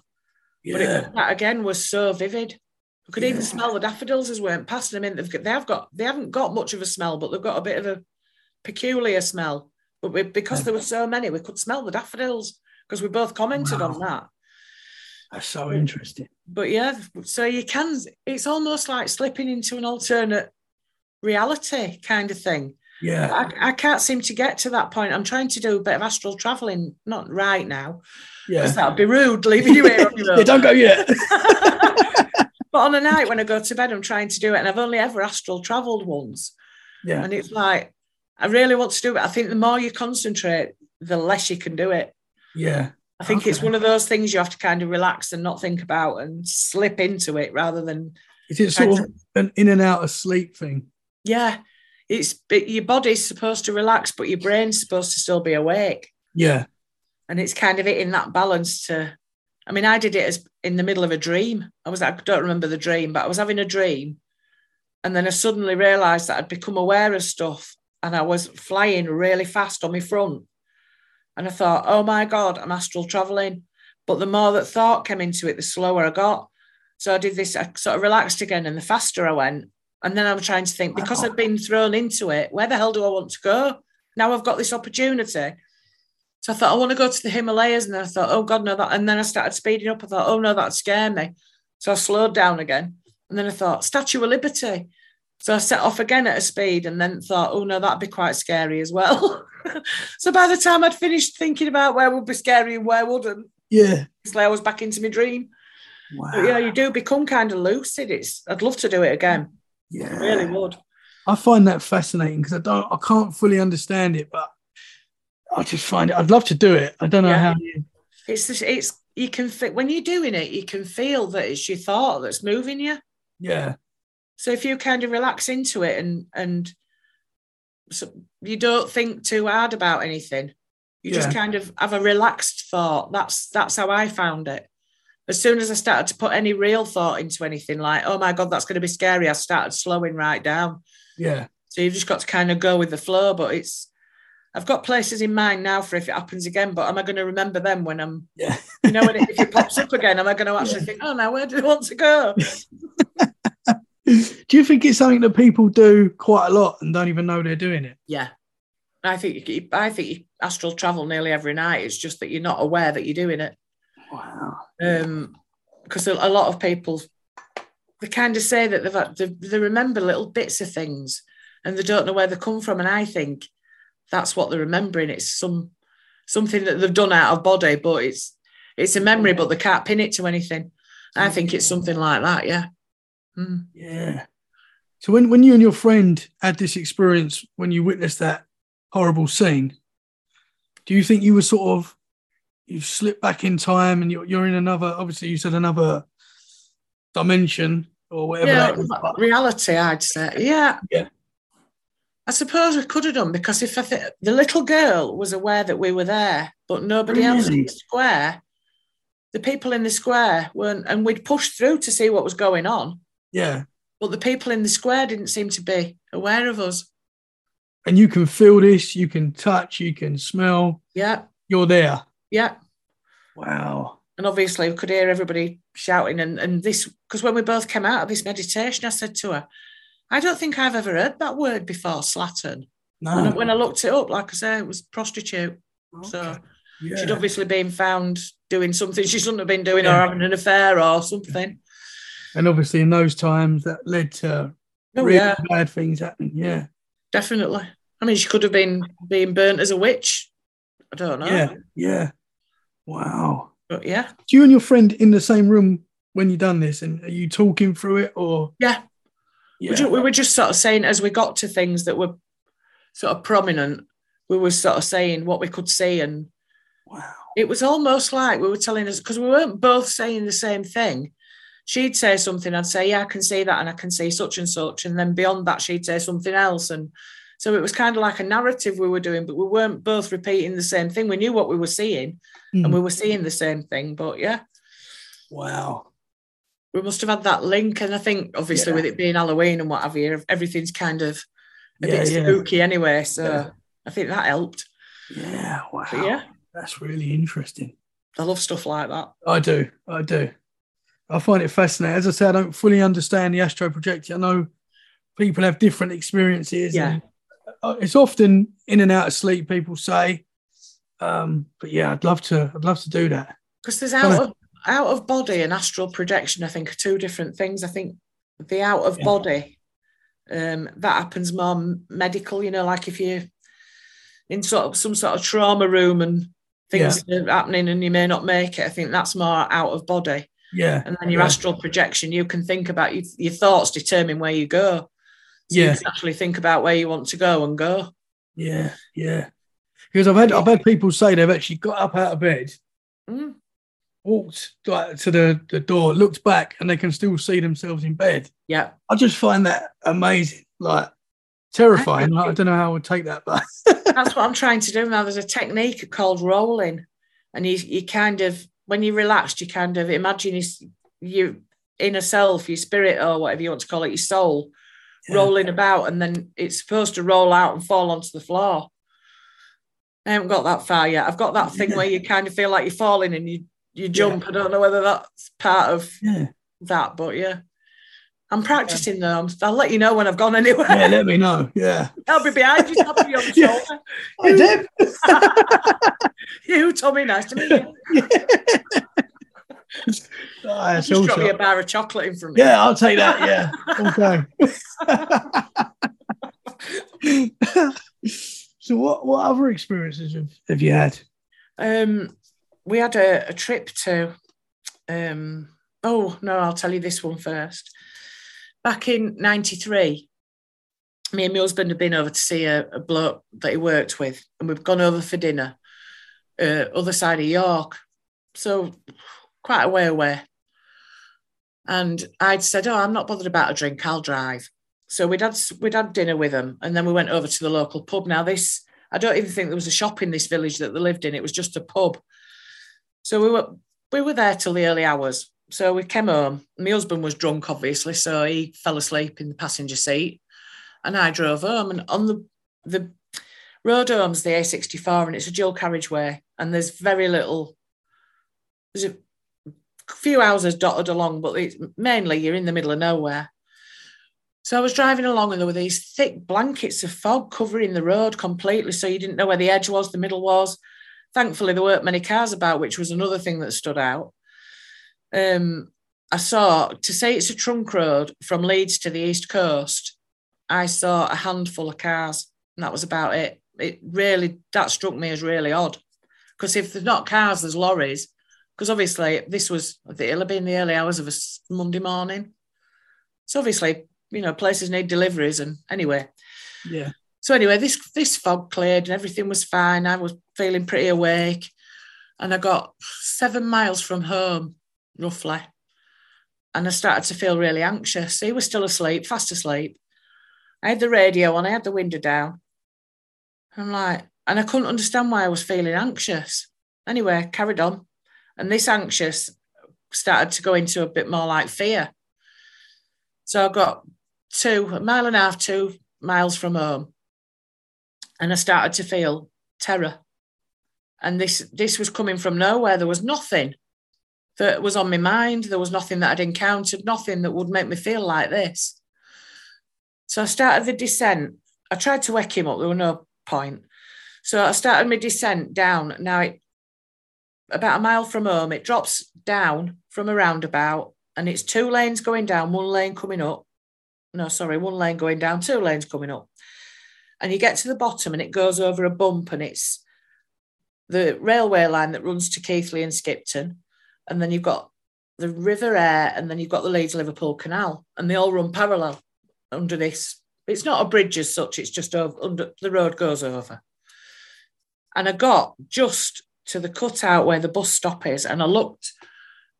Yeah. But it, that again was so vivid. I could yeah. even smell the daffodils as we went past them. In they've they have got they haven't got much of a smell, but they've got a bit of a peculiar smell. But we, because there were so many, we could smell the daffodils because we both commented wow. on that. That's so interesting. But yeah, so you can. It's almost like slipping into an alternate reality kind of thing. Yeah, I, I can't seem to get to that point. I'm trying to do a bit of astral traveling, not right now. Yeah, that would be rude leaving *laughs* you here. yeah, don't go yet. *laughs* *laughs* But on a night when I go to bed, I'm trying to do it, and I've only ever astral traveled once. Yeah. And it's like, I really want to do it. I think the more you concentrate, the less you can do it. Yeah. I think okay. it's one of those things you have to kind of relax and not think about and slip into it rather than. Is it sort of an in and out of sleep thing? Yeah. It's it, your body's supposed to relax, but your brain's supposed to still be awake. Yeah. And it's kind of hitting that balance to I mean, I did it as in the middle of a dream. I was I don't remember the dream, but I was having a dream. And then I suddenly realized that I'd become aware of stuff and I was flying really fast on my front. And I thought, oh my God, I'm astral traveling. But the more that thought came into it, the slower I got. So I did this, I sort of relaxed again, and the faster I went. And then I'm trying to think, because I've been thrown into it, where the hell do I want to go? Now I've got this opportunity. So I thought, I want to go to the Himalayas. And then I thought, oh God, no, that. And then I started speeding up. I thought, oh no, that'd scare me. So I slowed down again. And then I thought, Statue of Liberty. So I set off again at a speed and then thought, oh no, that'd be quite scary as well. *laughs* so by the time I'd finished thinking about where would be scary and where wouldn't, yeah, it's like I was back into my dream. Wow. But, you know, you do become kind of lucid. It's I'd love to do it again. Yeah, I really would. I find that fascinating because I don't, I can't fully understand it, but I just find it. I'd love to do it. I don't know yeah. how you. It's just, it's you can fit when you're doing it. You can feel that it's your thought that's moving you. Yeah. So if you kind of relax into it and and so you don't think too hard about anything, you yeah. just kind of have a relaxed thought. That's that's how I found it. As soon as I started to put any real thought into anything, like oh my god, that's going to be scary, I started slowing right down. Yeah. So you've just got to kind of go with the flow, but it's I've got places in mind now for if it happens again, but am I going to remember them when I'm, yeah. you know, when it, if it *laughs* pops up again, am I going to actually yeah. think, oh, now where do I want to go? *laughs* do you think it's something that people do quite a lot and don't even know they're doing it? Yeah, I think you, I think astral travel nearly every night. It's just that you're not aware that you're doing it. Wow. Um, because a, lot of people they kind of say that they've they, they remember little bits of things and they don't know where they come from. And I think that's what they're remembering. It's some something that they've done out of body, but it's it's a memory, but they can't pin it to anything. I think it's something like that, yeah. Mm. Yeah. So when, when you and your friend had this experience, when you witnessed that horrible scene, do you think you were sort of you've slipped back in time and you're you're in another. Obviously, you said another dimension or whatever. Yeah, that is, but- reality, I'd say. Yeah. Yeah. I suppose we could have done because if I think the little girl was aware that we were there, but nobody else in the square, the people in the square weren't, and we'd pushed through to see what was going on, yeah, but the people in the square didn't seem to be aware of us. and you can feel this. You can touch. You can smell. Yeah, You're there. Yeah. Wow. And obviously, we could hear everybody shouting. And, and this, because when we both came out of this meditation, I said to her, I don't think I've ever heard that word before, slattern. No. And when I looked it up, like I say, it was prostitute. So Yeah. she'd obviously been found doing something she shouldn't have been doing Yeah. or having an affair or something. and obviously, in those times, that led to Oh, really yeah, bad things happening. Yeah. definitely. I mean, she could have been being burnt as a witch. I don't know. Yeah. Yeah. Wow. But yeah, Do you and your friend in the same room when you done this, and are you talking through it, or yeah. yeah, We, ju- we were just sort of saying as we got to things that were sort of prominent, we were sort of saying what we could see. And wow, it was almost like we were telling us, because we weren't both saying the same thing. She'd say something, I'd say, Yeah, I can see that, and I can see such and such. And then beyond that, she'd say something else. And so it was kind of like a narrative we were doing, but we weren't both repeating the same thing. We knew what we were seeing Mm. and we were seeing the same thing. But yeah, wow, we must have had that link. And I think, obviously, Yeah. with it being Halloween and what have you, everything's kind of a yeah, bit yeah, spooky anyway. So. I think that helped. yeah, wow, But yeah, that's really interesting. I love stuff like that. I do, I do. I find it fascinating. As I say, I don't fully understand the astro projector. I know people have different experiences. Yeah. and, it's often in and out of sleep. People say, um, but yeah, I'd love to. I'd love to do that. Because there's out of out of body and astral projection, I think, are two different things. I think the out of Yeah. body, um, that happens more medical, you know, like if you're in sort of some sort of trauma room and things are happening and you may not make it. I think that's more out of body. Yeah, And then your Yeah. astral projection, you can think about your, your thoughts determine where you go. So Yeah. you can actually think about where you want to go and go. yeah, yeah. Because I've had I've had people say they've actually got up out of bed, Mm. walked like, to the, the door, looked back, and they can still see themselves in bed. Yeah. I just find that amazing, like terrifying. Like, I don't know how I would take that, but *laughs* That's what I'm trying to do now. There's a technique called rolling, and you you kind of when you're relaxed, you kind of imagine your, your inner self, your spirit, or whatever you want to call it, your soul, Yeah. rolling about, and then it's supposed to roll out and fall onto the floor. I haven't got that far yet. I've got that thing Yeah. where you kind of feel like you're falling and you you jump. I don't know whether that's part of yeah, that, but yeah. I'm practicing though. I'm- I'll let you know when I've gone anywhere. yeah. Let me know. Yeah, *laughs* I'll be behind you, tapping you on the Yeah. shoulder. I did. *laughs* You, Tommy, nice to meet you. *laughs* Ah, *laughs* it's Just drop me a bar of chocolate in front of Yeah, I'll take that. Yeah. Okay. *laughs* *laughs* so, what what other experiences have, have you had? Um, we had a, a trip to. Um, oh no, I'll tell you this one first. Back in '93, me and my husband had been over to see a, a bloke that he worked with, and we've gone over for dinner, uh, other side of York, so quite a way away. And I'd said, "Oh, I'm not bothered about a drink. I'll drive." So we'd had we'd had dinner with them, and then we went over to the local pub. Now this, I don't even think there was a shop in this village that they lived in. It was just a pub. So we were we were there till the early hours. So we came home. My husband was drunk, obviously, so he fell asleep in the passenger seat, and I drove home. And on the the road home's the A64, and it's a dual carriageway, and there's very little. There's a few houses dotted along, but it's, mainly you're in the middle of nowhere. So I was driving along, and there were these thick blankets of fog covering the road completely, so you didn't know where the edge was, the middle was. Thankfully, there weren't many cars about, which was another thing that stood out. Um, I saw to say it's a trunk road from Leeds to the east coast. I saw a handful of cars, and that was about it. It really that struck me as really odd, because if there's not cars, there's lorries. Because obviously this was it'll have been the early hours of a Monday morning. So obviously, you know, places need deliveries, and anyway. Yeah. So anyway, this this fog cleared and everything was fine. I was feeling pretty awake. and I got seven miles from home, roughly. And I started to feel really anxious. He was still asleep, fast asleep. I had the radio on, I had the window down. I'm like, and I couldn't understand why I was feeling anxious. Anyway, carried on. And this anxious started to go into a bit more like fear. So I got two, a mile and a half, two miles from home. And I started to feel terror. And this this was coming from nowhere. There was nothing that was on my mind. There was nothing that I'd encountered, nothing that would make me feel like this. So I started the descent. I tried to wake him up, there was no point. So I started my descent down. Now it about a mile from home, it drops down from a roundabout and it's two lanes going down, one lane coming up. No, sorry, one lane going down, two lanes coming up. And you get to the bottom and it goes over a bump and it's the railway line that runs to Keighley and Skipton. And then you've got the River Aire and then you've got the Leeds Liverpool Canal and they all run parallel under this. It's not a bridge as such, it's just over, under the road goes over. And I got just to the cutout where the bus stop is and I looked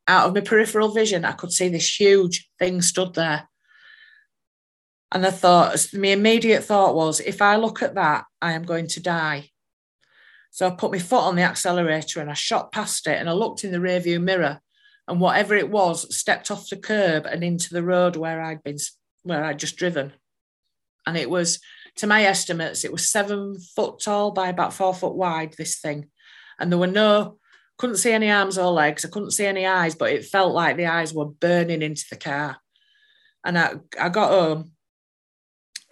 out of my peripheral vision, I could see this huge thing stood there. And I thought, my immediate thought was, if I look at that, I am going to die. So I put my foot on the accelerator and I shot past it and I looked in the rearview mirror and whatever it was stepped off the curb and into the road where I'd been, where I'd just driven. And it was, to my estimates, it was seven foot tall by about four foot wide, this thing. And there were no couldn't see any arms or legs. I couldn't see any eyes, but it felt like the eyes were burning into the car. And I, I got home.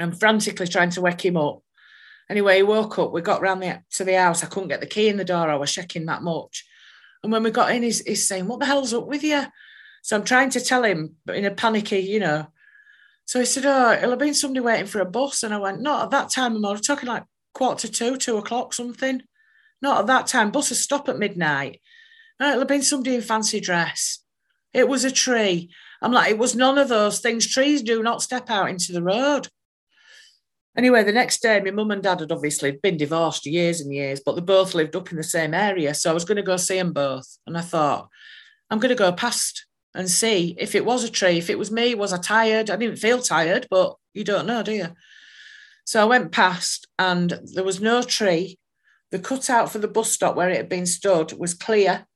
I'm frantically trying to wake him up. Anyway, he woke up. We got round the, to the house. I couldn't get the key in the door. I was shaking that much. And when we got in, he's, he's saying, What the hell's up with you? So I'm trying to tell him, but in a panicky, you know. So he said, Oh, it'll have been somebody waiting for a bus. And I went, Not at that time. I'm talking like quarter to two, two o'clock, something. Not at that time. Buses stop at midnight. It'll have been somebody in fancy dress. It was a tree. I'm like, it was none of those things. Trees do not step out into the road. Anyway, the next day, my mum and dad had obviously been divorced years and years, but they both lived up in the same area. So I was going to go see them both. And I thought, I'm going to go past and see if it was a tree, if it was me, was I tired? I didn't feel tired, but you don't know, do you? So I went past and there was no tree. The cutout for the bus stop where it had been stood was clear.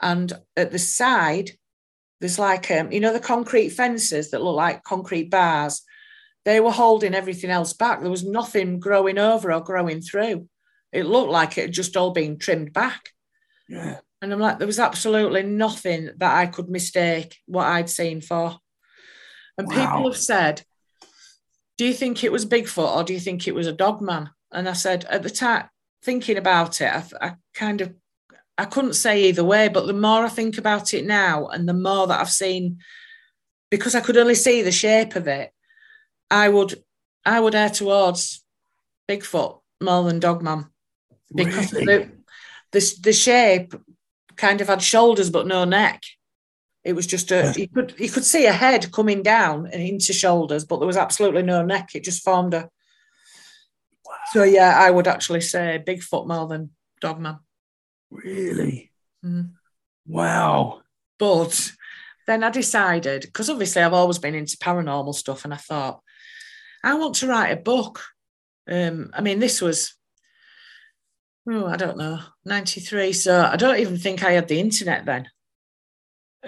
And at the side, there's like, um, you know, the concrete fences that look like concrete bars. They were holding everything else back. There was nothing growing over or growing through. It looked like it had just all been trimmed back. Yeah. And I'm like, there was absolutely nothing that I could mistake what I'd seen for. And wow. people have said, Do you think it was Bigfoot or do you think it was a dog man? And I said, at the time, thinking about it, I, I kind of I couldn't say either way, but the more I think about it now and the more that I've seen, because I could only see the shape of it, I would I would err towards Bigfoot more than Dogman. Because really? the, the the shape kind of had shoulders but no neck. It was just a you could you could see a head coming down and into shoulders, but there was absolutely no neck. It just formed a so yeah, I would actually say Bigfoot more than Dogman. Really? Mm. Wow. But then I decided, because obviously I've always been into paranormal stuff, and I thought, I want to write a book. Um, I mean, this was, oh, I don't know, 93. So I don't even think I had the internet then.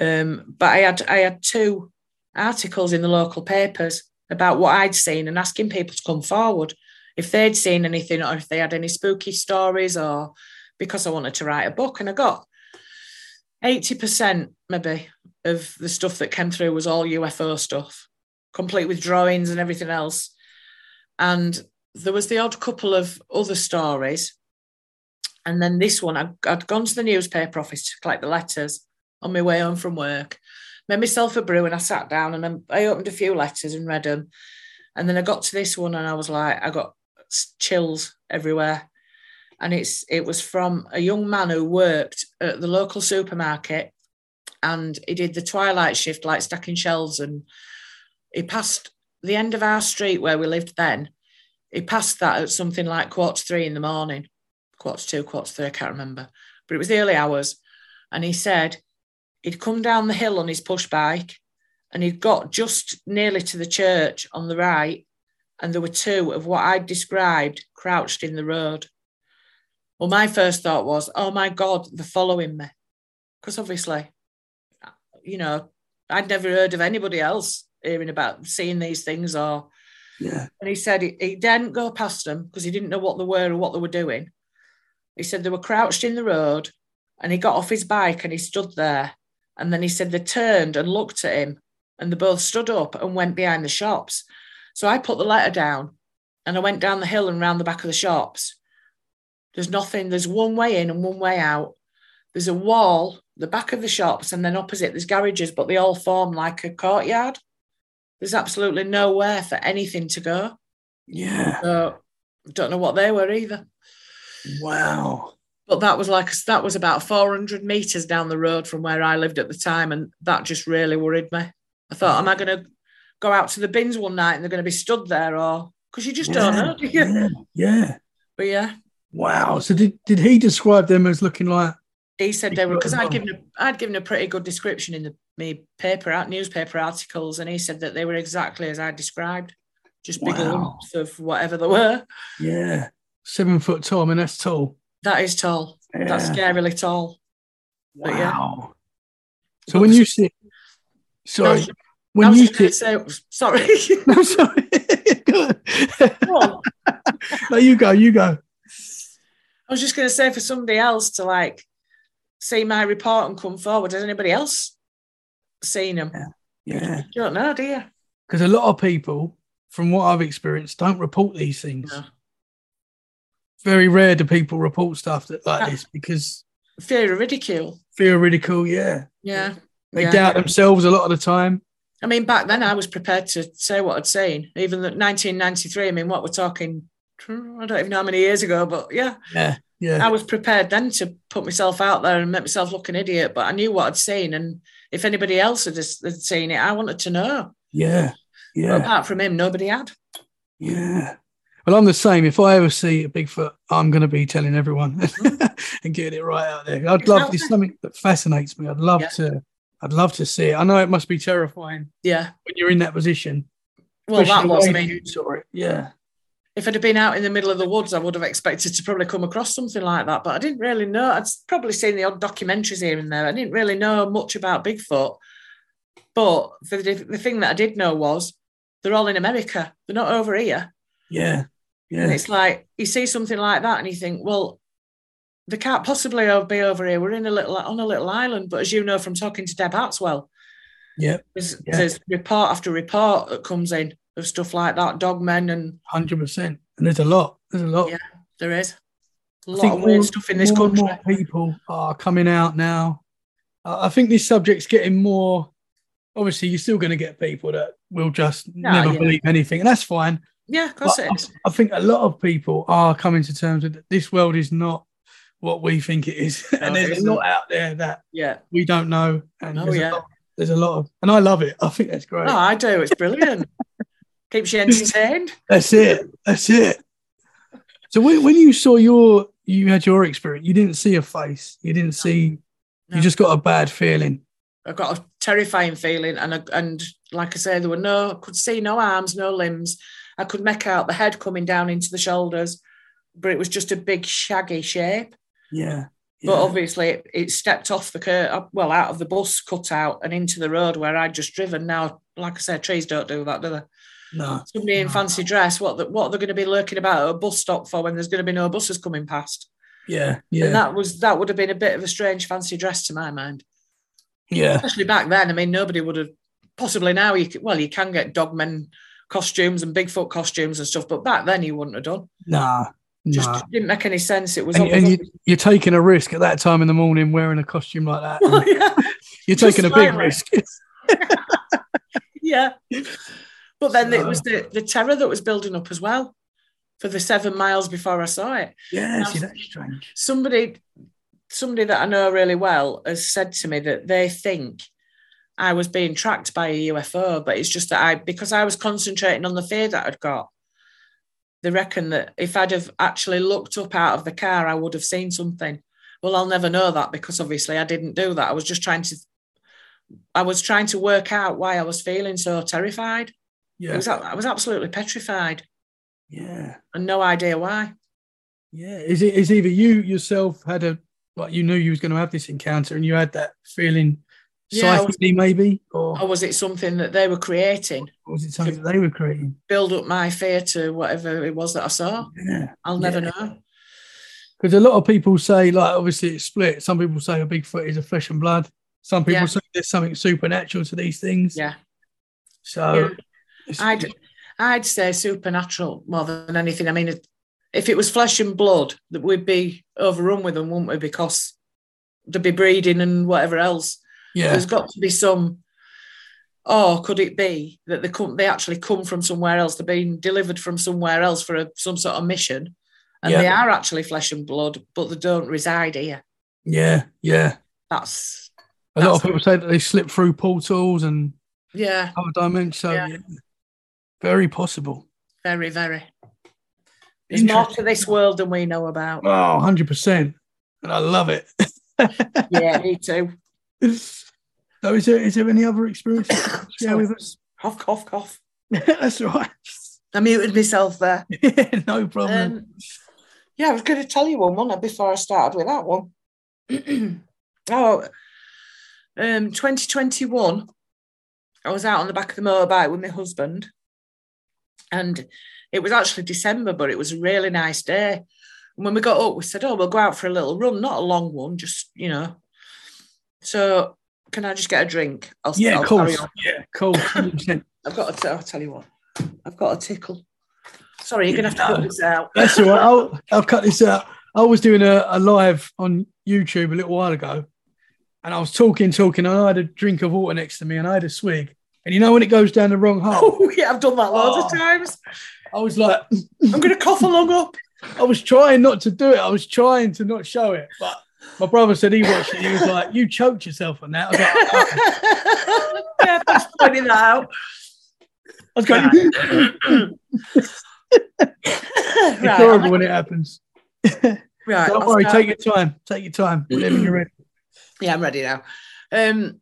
Um, but I had I had two articles in the local papers about what I'd seen and asking people to come forward if they'd seen anything or if they had any spooky stories or because I wanted to write a book. And I got 80% maybe of the stuff that came through was all UFO stuff, complete with drawings and everything else. And there was the odd couple of other stories. And then this one, I'd, gone to the newspaper office to collect the letters on my way home from work, made myself a brew, and I sat down and I opened a few letters and read them. And then I got to this one and I was like, I got chills everywhere. And it's it was from a young man who worked at the local supermarket and he did the twilight shift, like stacking shelves. And he passed the end of our street where we lived then. He passed that at something like quarter three in the morning, quarter two, quarter three, I can't remember. but it was the early hours. And he said he'd come down the hill on his push bike and he'd got just nearly to the church on the right. And there were two of what I'd described crouched in the road. Well, my first thought was, oh my God, they're following me. Because obviously, you know, I'd never heard of anybody else hearing about seeing these things or Yeah. and he said he, he didn't go past them because he didn't know what they were or what they were doing. He said they were crouched in the road and he got off his bike and he stood there. And then he said they turned and looked at him and they both stood up and went behind the shops. So I put the letter down and I went down the hill and round the back of the shops. There's nothing, there's one way in and one way out. There's a wall, the back of the shops, and then opposite there's garages, but they all form like a courtyard. There's absolutely nowhere for anything to go. Yeah. So don't know what they were either. Wow. But that was like that was about 400 meters down the road from where I lived at the time, and that just really worried me. I thought, am I going to go out to the bins one night and they're going to be stood there, or because you just don't Yeah, know, do? Yeah. Yeah. But yeah, Wow. So did, did he describe them as looking like he said they were because I'd given a I'd given a pretty good description in the me paper out newspaper articles, and he said that they were exactly as I described, just big Wow. lumps of whatever they were. yeah seven foot tall? I mean that's tall. That is tall. That's Yeah. scarily tall. But yeah. Wow. So when you see, sorry, when was you sit, say, sorry. *laughs* no, sorry. Go *laughs* on. Go on. no, you go, you go. I was just going to say for somebody else to like see my report and come forward. Has anybody else seen them? Yeah, yeah. You don't know, do you? because a lot of people, from what I've experienced, don't report these things. No. Very rare do people report stuff that like this because Fear of ridicule. fear of ridicule. Yeah, Yeah. they Yeah. doubt themselves a lot of the time. I mean, back then I was prepared to say what I'd seen. Even that 1993. I mean, what we're talking, I don't even know how many years ago, but yeah, Yeah, yeah, I was prepared then to put myself out there and make myself look an idiot. But I knew what I'd seen, and if anybody else had, had seen it, I wanted to know. yeah, But yeah, apart from him, nobody had. yeah. Well, I'm the same. If I ever see a Bigfoot, I'm going to be telling everyone *laughs* and getting it right out there. I'd love. It's something that fascinates me. I'd love Yeah. to. I'd love to see it. I know it must be terrifying Yeah. when you're in that position. Well, that was. me. I way mean, you saw it. Yeah, if I'd have been out in the middle of the woods, I would have expected to probably come across something like that. But I didn't really know. I'd probably seen the odd documentaries here and there. I didn't really know much about Bigfoot. But the, the thing that I did know was they're all in America. They're not over here. yeah, And yeah, it's like you see something like that and you think, well, they can't possibly be over here. We're in a little on a little island. But as you know from talking to Deb Hartswell, yeah. there's, Yeah. there's report after report that comes in of stuff like that, dogmen, and Hundred percent. And there's a lot. There's a lot. Yeah. there is a I lot of weird more- stuff in this more country. More people are coming out now. I I think this subject's getting more. Obviously, you're still going to get people that will just ah, never yeah. believe anything, and that's fine. Yeah, of course But it is. I think a lot of people are coming to terms with that this world is not what we think it is, *laughs* and it there's a lot out there that Yeah. we don't know. And Oh, there's, yeah. a lot, there's a lot of, and I love it. I think that's great. No, I do. It's brilliant. *laughs* Keeps you entertained. That's it. That's it. So when, when you saw your, you had your experience, you didn't see a face. You didn't see. No. You just got a bad feeling. I got a terrifying feeling, and I, and like I say, there were no I could see no arms, no limbs. I could make out the head coming down into the shoulders, but it was just a big shaggy shape. Yeah. But yeah. obviously, it, it stepped off the curb, uh, well, out of the bus cutout and into the road where I'd just driven. Now, like I said, trees don't do that, do they? no. Somebody in No. fancy dress, what the, what are they going to be lurking about at a bus stop for when there's going to be no buses coming past? Yeah. Yeah. And that was that would have been a bit of a strange fancy dress to my mind. yeah. Especially back then. I mean, nobody would have possibly now you can, well, you can get dogmen costumes and Bigfoot costumes and stuff, but back then you wouldn't have done. Nah. Just Nah. didn't make any sense. It was And, and you, you're taking a risk at that time in the morning wearing a costume like that. Well, *laughs* oh, yeah, You're just taking a big risk. *laughs* *laughs* yeah. But then it was the, the terror that was building up as well for the seven miles before I saw it. yeah. Now- See, that's strange. somebody somebody that I know really well has said to me that they think I was being tracked by a UFO, but it's just that I because I was concentrating on the fear that I'd got. They reckon that if I'd have actually looked up out of the car, I would have seen something. Well, I'll never know that because obviously I didn't do that. I was just trying to, I was trying to work out why I was feeling so terrified. Yeah. It was, I was absolutely petrified yeah. and no idea why. Yeah. Is it is either you yourself had a like you knew you was going to have this encounter and you had that feeling Yeah, psychically maybe, or Or was it something that they were creating? was it something that they were creating? Build up my fear to whatever it was that I saw. Yeah. I'll never Yeah. know. Because a lot of people say, like, obviously it's split. Some people say a Bigfoot is a flesh and blood. Some people Yeah. say there's something supernatural to these things. Yeah. So. I'd I'd say supernatural more than anything. I mean, if it was flesh and blood, that we'd be overrun with them, wouldn't we? Because there'd be breeding and whatever else. Yeah, There's got to be some. Or could it be that they come? They actually come from somewhere else. They're being delivered from somewhere else for a, some sort of mission, and Yeah. they are actually flesh and blood, but they don't reside here. yeah, yeah. That's A lot of That's- people say that they slip through portals and yeah, other dimensions. So Yeah. yeah, very possible very, very. There's more to this world than we know about. Oh, 100%. And I love it. *laughs* Yeah, me too. *laughs* So is there, is there any other experiences you can *coughs* share with us? Cough, cough, cough. *laughs* That's right. I muted myself there. *laughs* no problem. Um, yeah, I was going to tell you one, wasn't I, before I started with that one. *clears throat* oh, um, 2021, I was out on the back of the motorbike with my husband, and it was actually December, but it was a really nice day. And when we got up, we said, "Oh, we'll go out for a little run, not a long one, just you know." So, can I just get a drink? I'll, yeah, I'll carry on. Yeah, cool. *laughs* 100%. I've got to. I'll tell you what. I've got a tickle. Sorry, you're gonna have to cut this out. *laughs* That's all right. I'll, I'll cut this out. I was doing a, a live on YouTube a little while ago, and I was talking, talking, and I had a drink of water next to me, and I had a swig. And you know when it goes down the wrong hole, *laughs* Oh yeah, I've done that loads Oh. of times. I was like, I'm gonna cough along up. I was trying not to do it. I was trying to not show it, but my brother said he watched it. He was like, "You choked yourself on that." I was like, "Oh." *laughs* yeah, thanks for pointing that out. I was going, *laughs* it's right, horrible when it happens. right. Don't I'll worry, start. take your time. Take your time. Whenever you're ready. Yeah, I'm ready now. Um,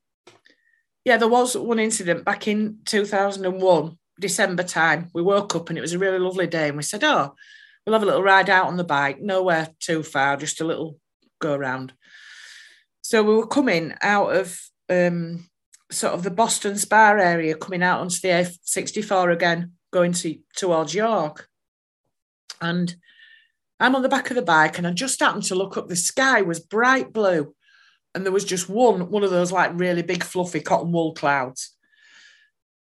yeah, there was one incident back in 2001, December time. We woke up and it was a really lovely day, and we said, "Oh, we'll have a little ride out on the bike. Nowhere too far, just a little go around." So we were coming out of um, sort of the Boston Spa area, coming out onto the A64 again, going to towards York, and I'm on the back of the bike, and I just happened to look up. The sky was bright blue and there was just one one of those like really big fluffy cotton wool clouds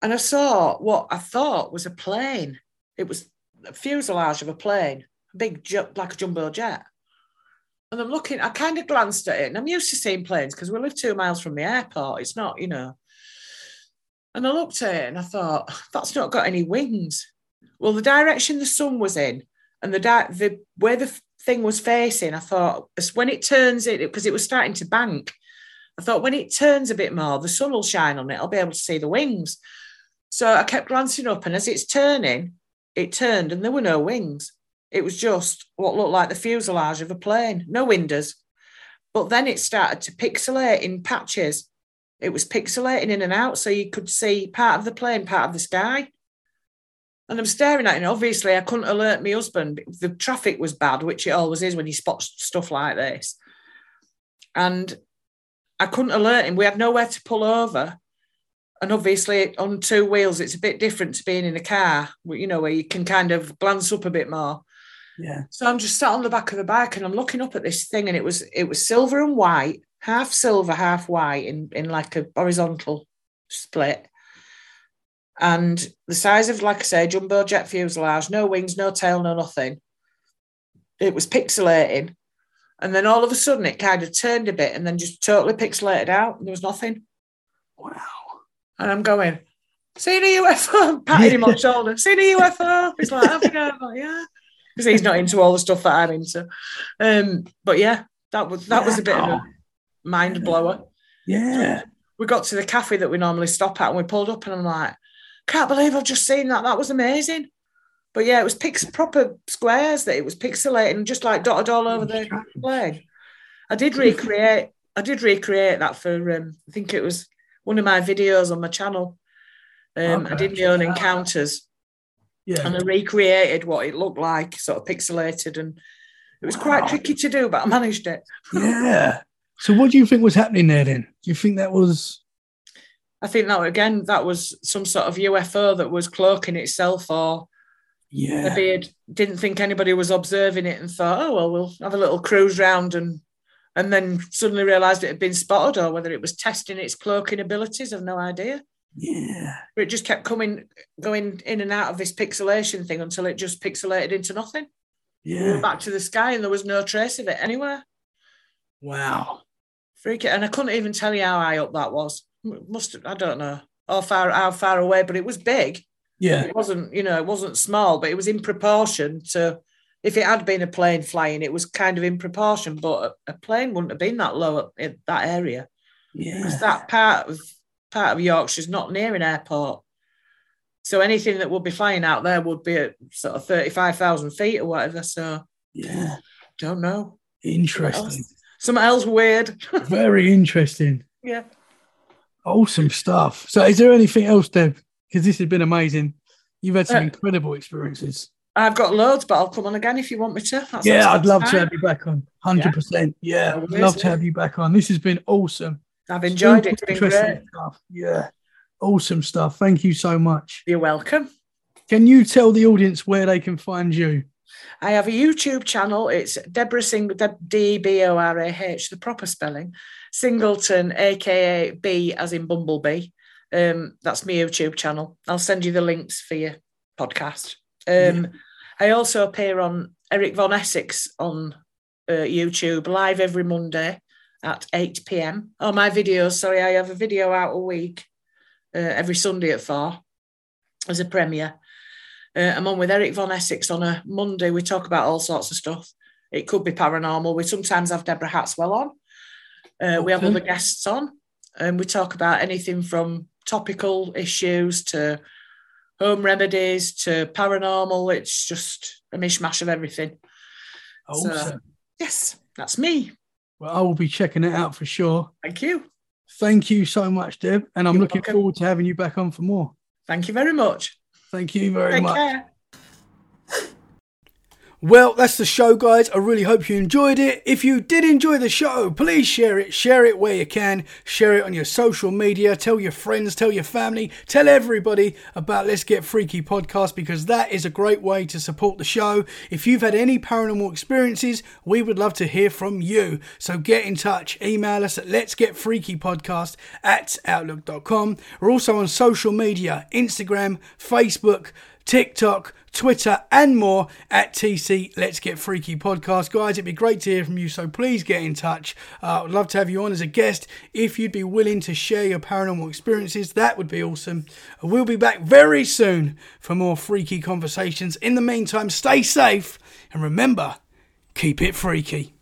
and i saw what i thought was a plane it was a fuselage of a plane a big like a jumbo jet and i'm looking i kind of glanced at it and i'm used to seeing planes because we live two miles from the airport it's not you know and i looked at it and i thought that's not got any wings well the direction the sun was in and the di- the where the thing was facing, I thought when it turns it because it was starting to bank. I thought when it turns a bit more, the sun will shine on it. I'll be able to see the wings. So I kept glancing up, and as it's turning, it turned, and there were no wings. It was just what looked like the fuselage of a plane, no windows. But then it started to pixelate in patches. It was pixelating in and out, so you could see part of the plane, part of the sky. And I'm staring at it. And obviously, I couldn't alert my husband. The traffic was bad, which it always is when you spot stuff like this. And I couldn't alert him. We had nowhere to pull over. And obviously, on two wheels, it's a bit different to being in a car, you know, where you can kind of glance up a bit more. Yeah. So I'm just sat on the back of the bike and I'm looking up at this thing, and it was it was silver and white, half silver, half white, in in like a horizontal split and the size of, like I say, jumbo jet fuselage, no wings, no tail, no nothing. It was pixelating. And then all of a sudden it kind of turned a bit and then just totally pixelated out. And there was nothing. Wow. And I'm going, seen a UFO, *laughs* patting him on the shoulder, seen a UFO. He's like, have you know? I'm like, yeah. Because he's not into all the stuff that I'm into. Um, but yeah, that was that was a bit of a mind blower Yeah. we got to the cafe that we normally stop at and we pulled up and I'm like, can't believe I've just seen that. That was amazing. But yeah, it was pix- proper squares that it was pixelating, just like dotted all over the plane. I did recreate. I did recreate that for. Um, I think it was one of my videos on my channel. Um, okay. I did my own encounters. Yeah. And I recreated what it looked like, sort of pixelated, and it was wow. quite tricky to do, but I managed it. yeah. *laughs* So, what do you think was happening there? Then, do you think that was? I think that again, that was some sort of UFO that was cloaking itself, or yeah, maybe it didn't think anybody was observing it and thought, oh well, we'll have a little cruise round and and then suddenly realised it had been spotted, or whether it was testing its cloaking abilities. I've no idea. Yeah. But it just kept coming, going in and out of this pixelation thing until it just pixelated into nothing. Yeah. We back to the sky and there was no trace of it anywhere. Wow. Freak it. And I couldn't even tell you how high up that was. Must I don't know how far how far away, but it was big. Yeah. It wasn't, you know, it wasn't small, but it was in proportion to if it had been a plane flying, it was kind of in proportion, but a, a plane wouldn't have been that low up in that area. Yeah. Because that part of part of Yorkshire is not near an airport. So anything that would be flying out there would be at sort of 35,000 feet or whatever. So, yeah, don't know. Interesting. Something else, weird. *laughs* Very interesting. Yeah. Awesome stuff. So, is there anything else, Deb? Because this has been amazing. You've had some uh, incredible experiences. I've got loads, but I'll come on again if you want me to. That's yeah, I'd love time. to have you back on. 100%. Yeah, yeah I'd love to have you back on. This has been awesome. I've enjoyed Super it. It's been great. Stuff. Yeah. Awesome stuff. Thank you so much. You're welcome. Can you tell the audience where they can find you? I have a YouTube channel. It's Deborah Sing D B O R A H, the proper spelling. Singleton, aka B as in Bumblebee. Um, that's my YouTube channel. I'll send you the links for your podcast. Um, yeah. I also appear on Eric Von Essex on uh, YouTube live every Monday at 8 p.m. Oh, my videos, sorry, I have a video out a week uh, every Sunday at 4 as a premiere. Uh, I'm on with Eric Von Essex on a Monday. We talk about all sorts of stuff. It could be paranormal. We sometimes have Deborah Hatswell on. Uh. We have other guests on, and we talk about anything from topical issues to home remedies to paranormal. It's just a mishmash of everything. Awesome. So, yes, that's me. Well, I will be checking it out for sure. Thank you. Thank you so much, Deb. And I'm You're looking welcome. forward to having you back on for more. Thank you very much. Thank you very Take much. Care. Well, that's the show, guys. I really hope you enjoyed it. If you did enjoy the show, please share it. Share it where you can. Share it on your social media. Tell your friends, tell your family, tell everybody about Let's Get Freaky podcast because that is a great way to support the show. If you've had any paranormal experiences, we would love to hear from you. So get in touch. Email us at Let's Get Freaky podcast at outlook.com. We're also on social media Instagram, Facebook, TikTok, Twitter, and more at TC Let's Get Freaky podcast. Guys, it'd be great to hear from you, so please get in touch. Uh, I'd love to have you on as a guest. If you'd be willing to share your paranormal experiences, that would be awesome. We'll be back very soon for more freaky conversations. In the meantime, stay safe and remember, keep it freaky.